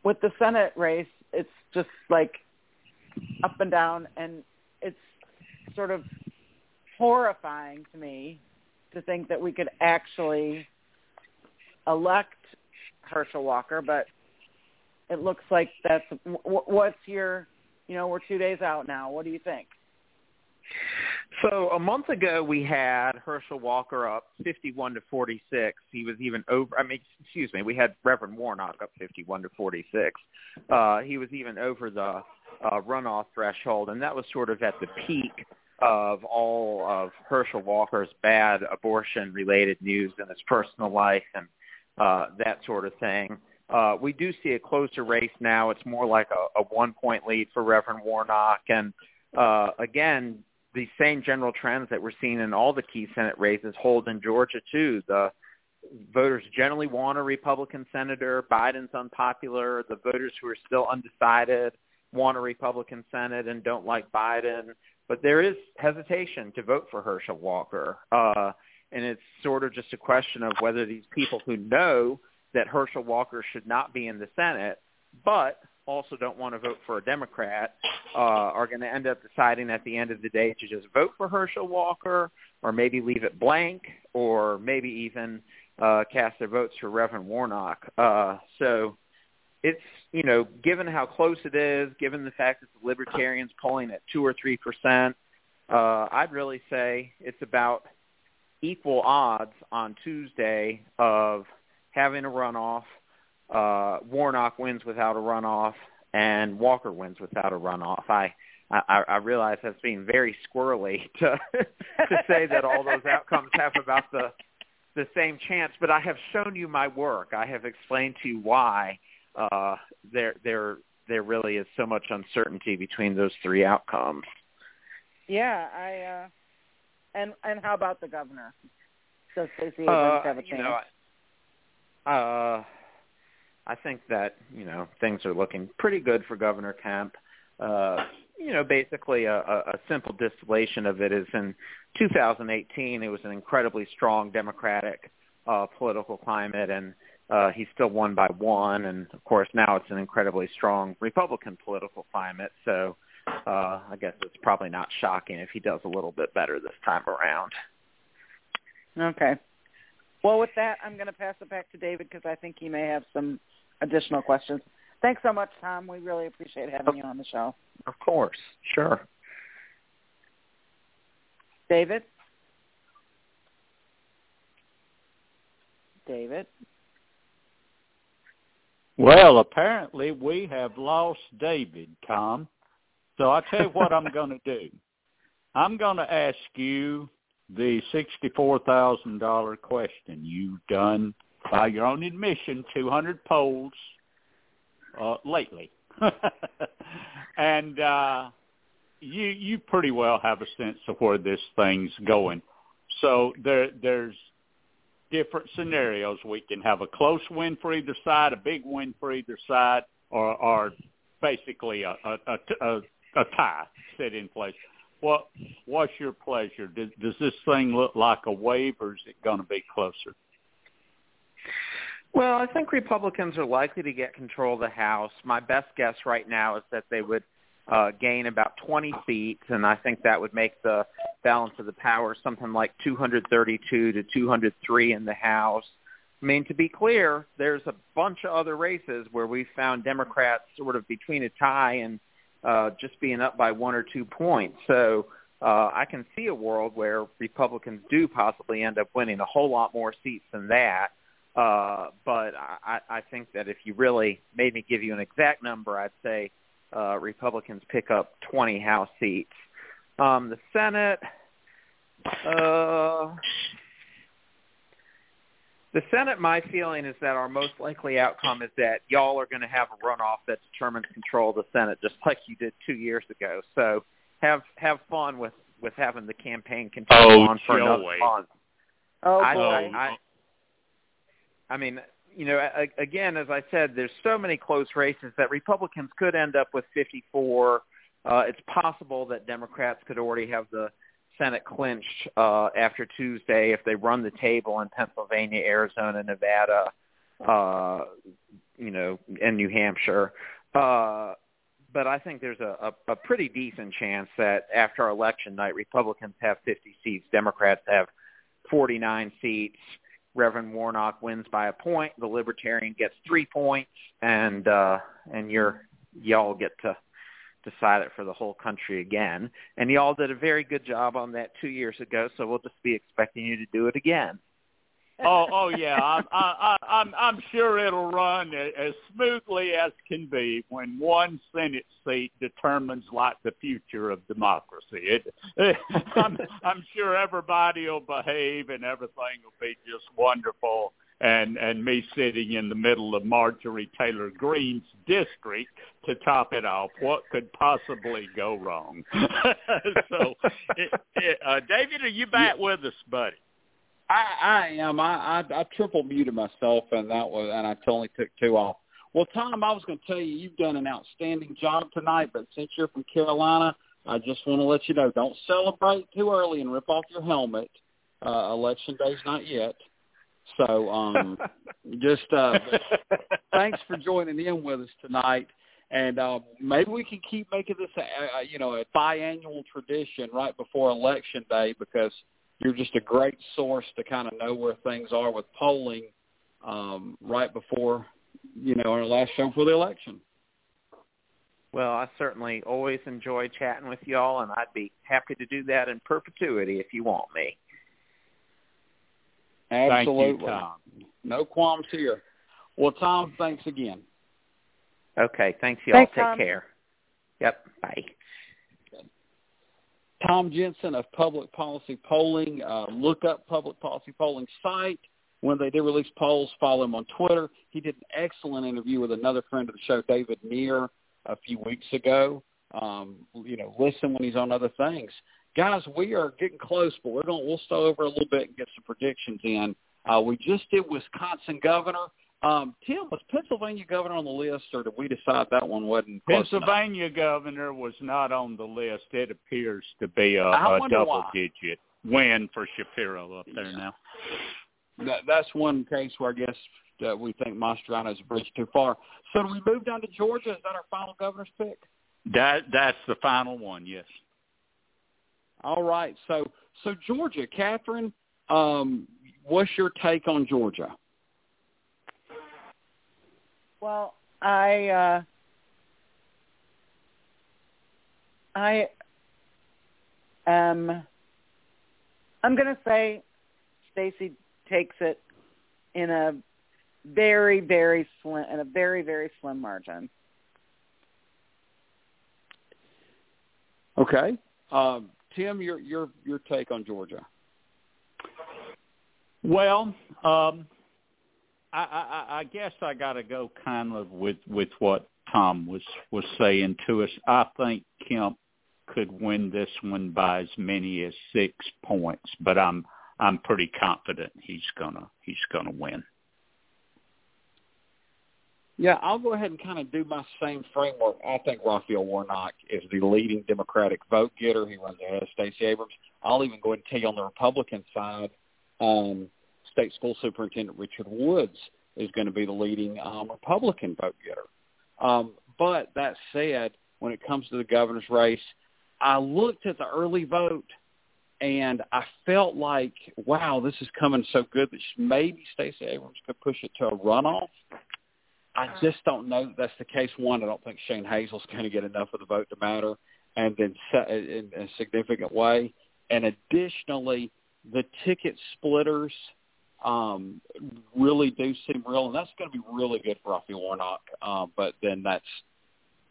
with the Senate race, it's just like up and down, and it's sort of horrifying to me to think that we could actually elect Herschel Walker, but it looks like that's what's your, you know, we're two days out now. What do you think? So a month ago, we had Herschel Walker up 51 to 46. He was even over. I mean, excuse me, we had Reverend Warnock up 51 to 46. Uh, he was even over the uh, runoff threshold, and that was sort of at the peak of all of Herschel Walker's bad abortion-related news in his personal life and uh, that sort of thing. Uh, we do see a closer race now. It's more like a, a one-point lead for Reverend Warnock, and uh, again, the same general trends that we're seeing in all the key Senate races hold in Georgia too. The voters generally want a Republican senator. Biden's unpopular. The voters who are still undecided want a Republican Senate and don't like Biden. But there is hesitation to vote for Herschel Walker. Uh, and it's sort of just a question of whether these people who know that Herschel Walker should not be in the Senate, but also don't want to vote for a Democrat uh, are going to end up deciding at the end of the day to just vote for Herschel Walker or maybe leave it blank or maybe even uh, cast their votes for Reverend Warnock. Uh, so it's, you know, given how close it is, given the fact that the Libertarians polling at 2 or 3%, uh, I'd really say it's about equal odds on Tuesday of having a runoff uh, Warnock wins without a runoff, and Walker wins without a runoff. I I, I realize that's being very squirrely to to say that all those outcomes have about the the same chance, but I have shown you my work. I have explained to you why uh, there there there really is so much uncertainty between those three outcomes. Yeah, I uh, and and how about the governor? Does Stacey Abrams uh, have a chance? You know, uh, I think that you know things are looking pretty good for Governor Kemp. Uh, you know, basically a, a simple distillation of it is in 2018 it was an incredibly strong Democratic uh, political climate, and uh, he still won by one. And of course now it's an incredibly strong Republican political climate. So uh, I guess it's probably not shocking if he does a little bit better this time around. Okay. Well, with that, I'm going to pass it back to David because I think he may have some additional questions. Thanks so much, Tom. We really appreciate having you on the show. Of course. Sure. David? David? Well, apparently we have lost David, Tom. So I tell you what I'm going to do. I'm going to ask you the $64,000 question. You've done by your own admission, 200 polls uh, lately, and uh, you you pretty well have a sense of where this thing's going. So there there's different scenarios. We can have a close win for either side, a big win for either side, or, or basically a, a, a, a tie set in place. What what's your pleasure? Does, does this thing look like a wave, or is it going to be closer? Well, I think Republicans are likely to get control of the House. My best guess right now is that they would uh, gain about 20 seats, and I think that would make the balance of the power something like 232 to 203 in the House. I mean, to be clear, there's a bunch of other races where we found Democrats sort of between a tie and uh, just being up by one or two points. So uh, I can see a world where Republicans do possibly end up winning a whole lot more seats than that. Uh, but I, I think that if you really made me give you an exact number, I'd say uh, Republicans pick up 20 House seats. Um, the Senate, uh, the Senate, my feeling is that our most likely outcome is that y'all are going to have a runoff that determines control of the Senate, just like you did two years ago. So have have fun with with having the campaign continue oh, on for another month. Oh I, boy. I, I mean, you know, again, as I said, there's so many close races that Republicans could end up with 54. Uh, it's possible that Democrats could already have the Senate clinched uh, after Tuesday if they run the table in Pennsylvania, Arizona, Nevada, uh, you know, and New Hampshire. Uh, but I think there's a, a, a pretty decent chance that after election night, Republicans have 50 seats, Democrats have 49 seats. Reverend Warnock wins by a point. The Libertarian gets three points, and uh, and you're y'all get to decide it for the whole country again. And y'all did a very good job on that two years ago, so we'll just be expecting you to do it again. Oh, oh yeah, I'm, I, I, I'm, I'm sure it'll run as smoothly as can be when one Senate seat determines like the future of democracy. It, it, I'm, I'm sure everybody will behave and everything will be just wonderful and and me sitting in the middle of Marjorie Taylor Greene's district to top it off. What could possibly go wrong? so, it, it, uh, David, are you back yeah. with us, buddy? I, I am. I, I I triple muted myself, and that was, and I only took two off. Well, Tom, I was going to tell you you've done an outstanding job tonight, but since you're from Carolina, I just want to let you know don't celebrate too early and rip off your helmet. Uh, election day's not yet. So um, just uh, thanks for joining in with us tonight. And uh, maybe we can keep making this, a, a, you know, a biannual tradition right before election day because you're just a great source to kind of know where things are with polling um, right before, you know, our last show for the election. Well, I certainly always enjoy chatting with y'all, and I'd be happy to do that in perpetuity if you want me. Absolutely. You, Tom. No qualms here. Well, Tom, thanks again. Okay, thanks y'all. Thanks, Take Tom. care. Yep, bye. Tom Jensen of Public Policy Polling. Uh, look up Public Policy Polling site. When they do release polls, follow him on Twitter. He did an excellent interview with another friend of the show, David Nir, a few weeks ago. Um, you know, listen when he's on other things guys, we are getting close, but we're going we'll stay over a little bit and get some predictions in. Uh, we just did Wisconsin governor. Um, Tim, was Pennsylvania governor on the list, or did we decide that one wasn't? Pennsylvania governor was not on the list. It appears to be a, a double-digit win for Shapiro up there yeah. now. That, that's one case where I guess uh, we think Mastriano is a bridge too far. So do we move down to Georgia? Is that our final governor's pick? That that's the final one. Yes. All right. So so Georgia, Catherine, um, what's your take on Georgia? Well, I uh, I am. I'm going to say Stacey takes it in a very, very slim, in a very, very slim margin. Okay. Um, Tim, your your your take on Georgia? Well, um, I, I, I guess I got to go kind of with with what Tom was was saying to us. I think Kemp could win this one by as many as six points, but I'm I'm pretty confident he's gonna he's gonna win. Yeah, I'll go ahead and kind of do my same framework. I think Raphael Warnock is the leading Democratic vote getter. He runs ahead of Stacey Abrams. I'll even go ahead and tell you on the Republican side, um, State School Superintendent Richard Woods is going to be the leading um, Republican vote getter. Um, but that said, when it comes to the governor's race, I looked at the early vote, and I felt like, wow, this is coming so good that maybe Stacey Abrams could push it to a runoff. I just don't know that that's the case. One, I don't think Shane Hazel's going to get enough of the vote to matter, and then in a significant way. And additionally, the ticket splitters um, really do seem real, and that's going to be really good for Raphael Warnock. Uh, but then that's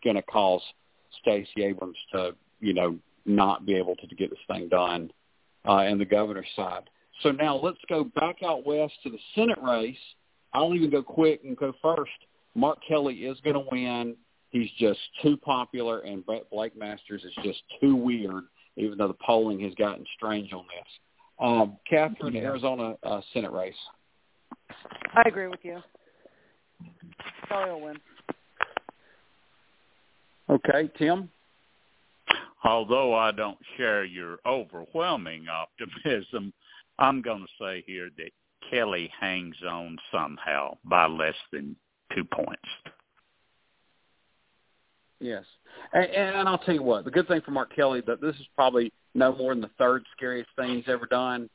going to cause Stacey Abrams to, you know, not be able to, to get this thing done uh, in the governor's side. So now let's go back out west to the Senate race. I'll even go quick and go first. Mark Kelly is going to win. He's just too popular, and Blake Masters is just too weird, even though the polling has gotten strange on this. Um, Catherine, yeah. Arizona uh, Senate race. I agree with you. Kelly will win. Okay, Tim? Although I don't share your overwhelming optimism, I'm going to say here that Kelly hangs on somehow by less than two points. Yes, and, and I'll tell you what. The good thing for Mark Kelly that this is probably no more than the third scariest thing he's ever done.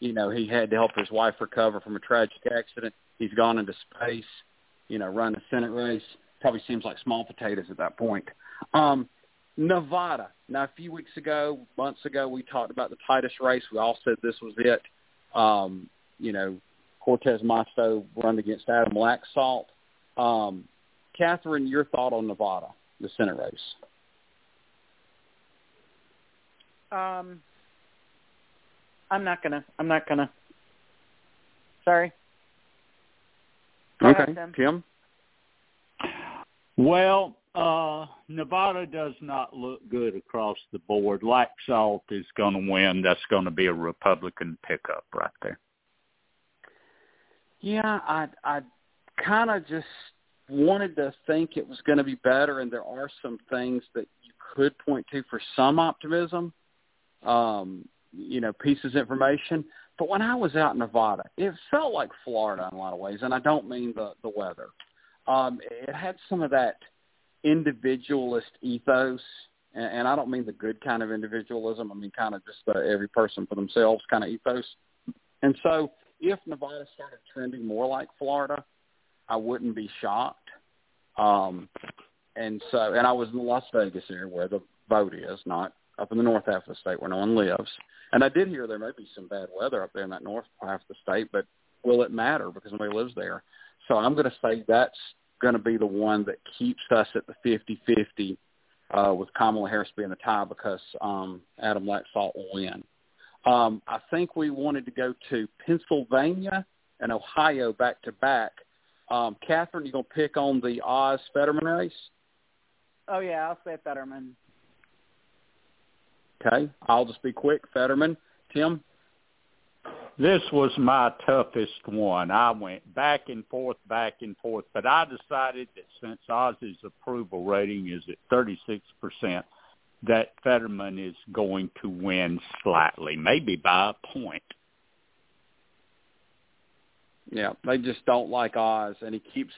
You know, he had to help his wife recover from a tragic accident. He's gone into space. You know, run a Senate race. Probably seems like small potatoes at that point. Um, Nevada. Now, a few weeks ago, months ago, we talked about the Titus race. We all said this was it. Um, you know, Cortez Masto run against Adam Laxalt. Um, Catherine, your thought on Nevada, the Senate race? Um, I'm not gonna. I'm not gonna. Sorry. Go okay, ahead, Tim. Well, uh, Nevada does not look good across the board. Laxalt is going to win. That's going to be a Republican pickup right there. Yeah, I I kind of just wanted to think it was going to be better, and there are some things that you could point to for some optimism. Um, you know, pieces of information. But when I was out in Nevada, it felt like Florida in a lot of ways, and I don't mean the the weather. Um, it had some of that individualist ethos, and, and I don't mean the good kind of individualism. I mean kind of just the every person for themselves kind of ethos. And so, if Nevada started trending more like Florida, I wouldn't be shocked. Um, and so, and I was in the Las Vegas area where the vote is, not up in the north half of the state where no one lives. And I did hear there may be some bad weather up there in that north half of the state, but will it matter because nobody lives there? So I'm going to say that's going to be the one that keeps us at the 50-50 uh, with Kamala Harris being the tie because um, Adam Laxalt will win. Um, I think we wanted to go to Pennsylvania and Ohio back to back. Um, Catherine, you gonna pick on the Oz Fetterman race? Oh yeah, I'll say Fetterman. Okay, I'll just be quick. Fetterman, Tim. This was my toughest one. I went back and forth, back and forth, but I decided that since Oz's approval rating is at 36%, that Fetterman is going to win slightly, maybe by a point. Yeah, they just don't like Oz, and he keeps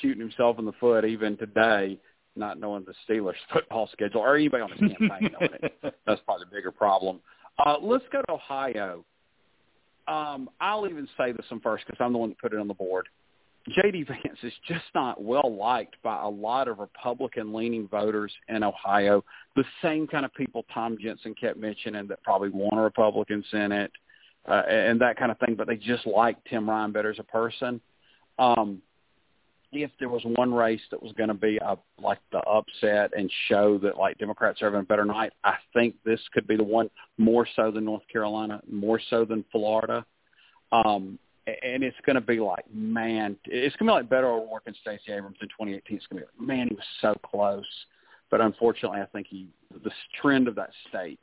shooting himself in the foot even today, not knowing the Steelers' football schedule or anybody on his campaign knowing it. That's probably the bigger problem. Uh, let's go to Ohio um, I'll even say this one first because I'm the one that put it on the board. J.D. Vance is just not well liked by a lot of Republican-leaning voters in Ohio. The same kind of people Tom Jensen kept mentioning that probably want a Republican Senate uh, and that kind of thing, but they just like Tim Ryan better as a person. Um, if there was one race that was going to be a, like the upset and show that like Democrats are having a better night, I think this could be the one more so than North Carolina, more so than Florida. Um, and it's going to be like, man, it's going to be like Beto O'Rourke and Stacey Abrams in 2018. It's going to be, man, he was so close. But unfortunately, I think he the trend of that state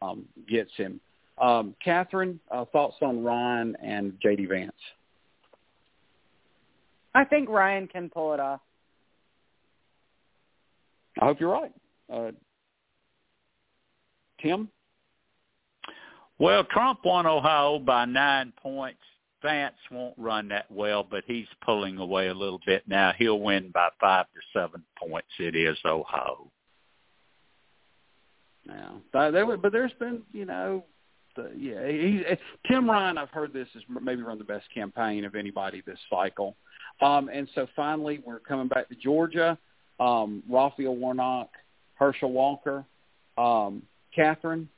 um, gets him. Um, Catherine, uh, thoughts on Ryan and J.D. Vance? I think Ryan can pull it off. I hope you're right. Uh, Tim? Well, Trump won Ohio by nine points. Vance won't run that well, but he's pulling away a little bit now. He'll win by five to seven points. It is Ohio. Now, but there's been, you know, uh, yeah, he, Tim Ryan. I've heard this is maybe run the best campaign of anybody this cycle. Um, and so finally, we're coming back to Georgia. Um, Raphael Warnock, Herschel Walker, um, Catherine,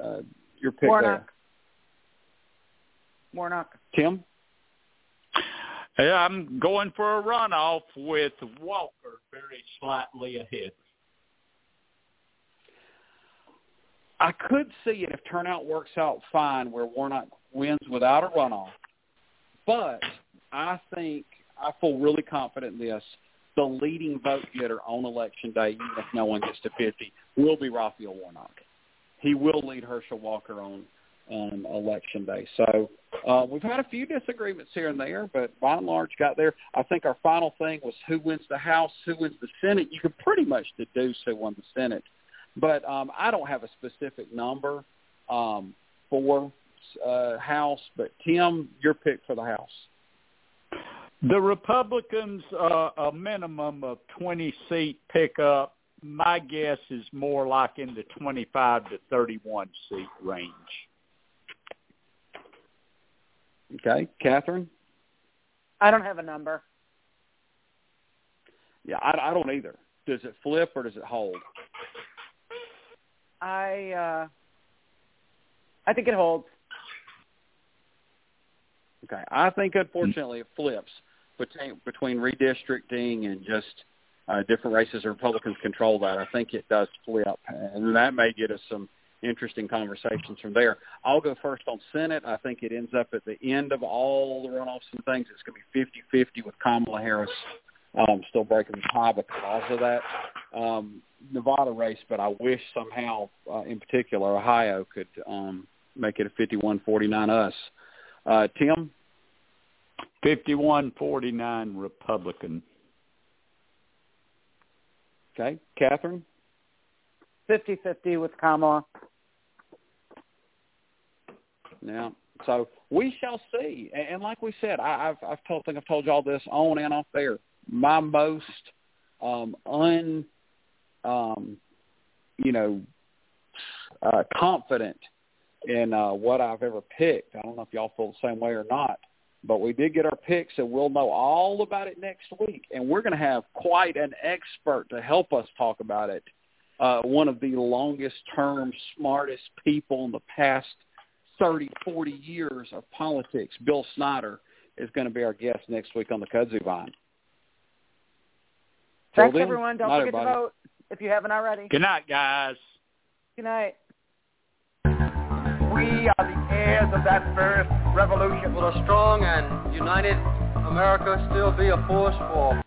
uh, your pick Warnock. there. Warnock. Tim. Yeah, I'm going for a runoff with Walker very slightly ahead. I could see it if turnout works out fine where Warnock wins without a runoff. But I think I feel really confident in this. The leading vote getter on election day, even if no one gets to 50, will be Raphael Warnock. He will lead Herschel Walker on on election day. So uh, we've had a few disagreements here and there, but by and large got there. I think our final thing was who wins the House, who wins the Senate. You could pretty much deduce who won the Senate, but um, I don't have a specific number um, for uh, House. But Tim, your pick for the House. The Republicans, uh, a minimum of 20 seat pickup. My guess is more like in the 25 to 31 seat range. Okay, Catherine. I don't have a number. Yeah, I, I don't either. Does it flip or does it hold? I uh I think it holds. Okay, I think unfortunately it flips between between redistricting and just uh, different races. Republicans control that. I think it does flip, and that may get us some interesting conversations from there. I'll go first on Senate. I think it ends up at the end of all the runoffs and things. It's going to be 50-50 with Kamala Harris um, still breaking the tie because of that um, Nevada race. But I wish somehow, uh, in particular, Ohio could um, make it a 51-49 us. Uh, Tim? 51-49 Republican. Okay. Catherine? 50-50 with Kamala. Yeah. So we shall see. And, and like we said, I, I've I've told think I've told you all this on and off there. My most um un um you know uh confident in uh what I've ever picked. I don't know if y'all feel the same way or not. But we did get our picks and we'll know all about it next week. And we're gonna have quite an expert to help us talk about it. Uh one of the longest term, smartest people in the past 30, 40 years of politics, Bill Snyder, is going to be our guest next week on the Kudzu Vine. Thanks, everyone. Don't forget everybody. to vote if you haven't already. Good night, guys. Good night. We are the heirs of that first revolution. Will a strong and united America still be a force for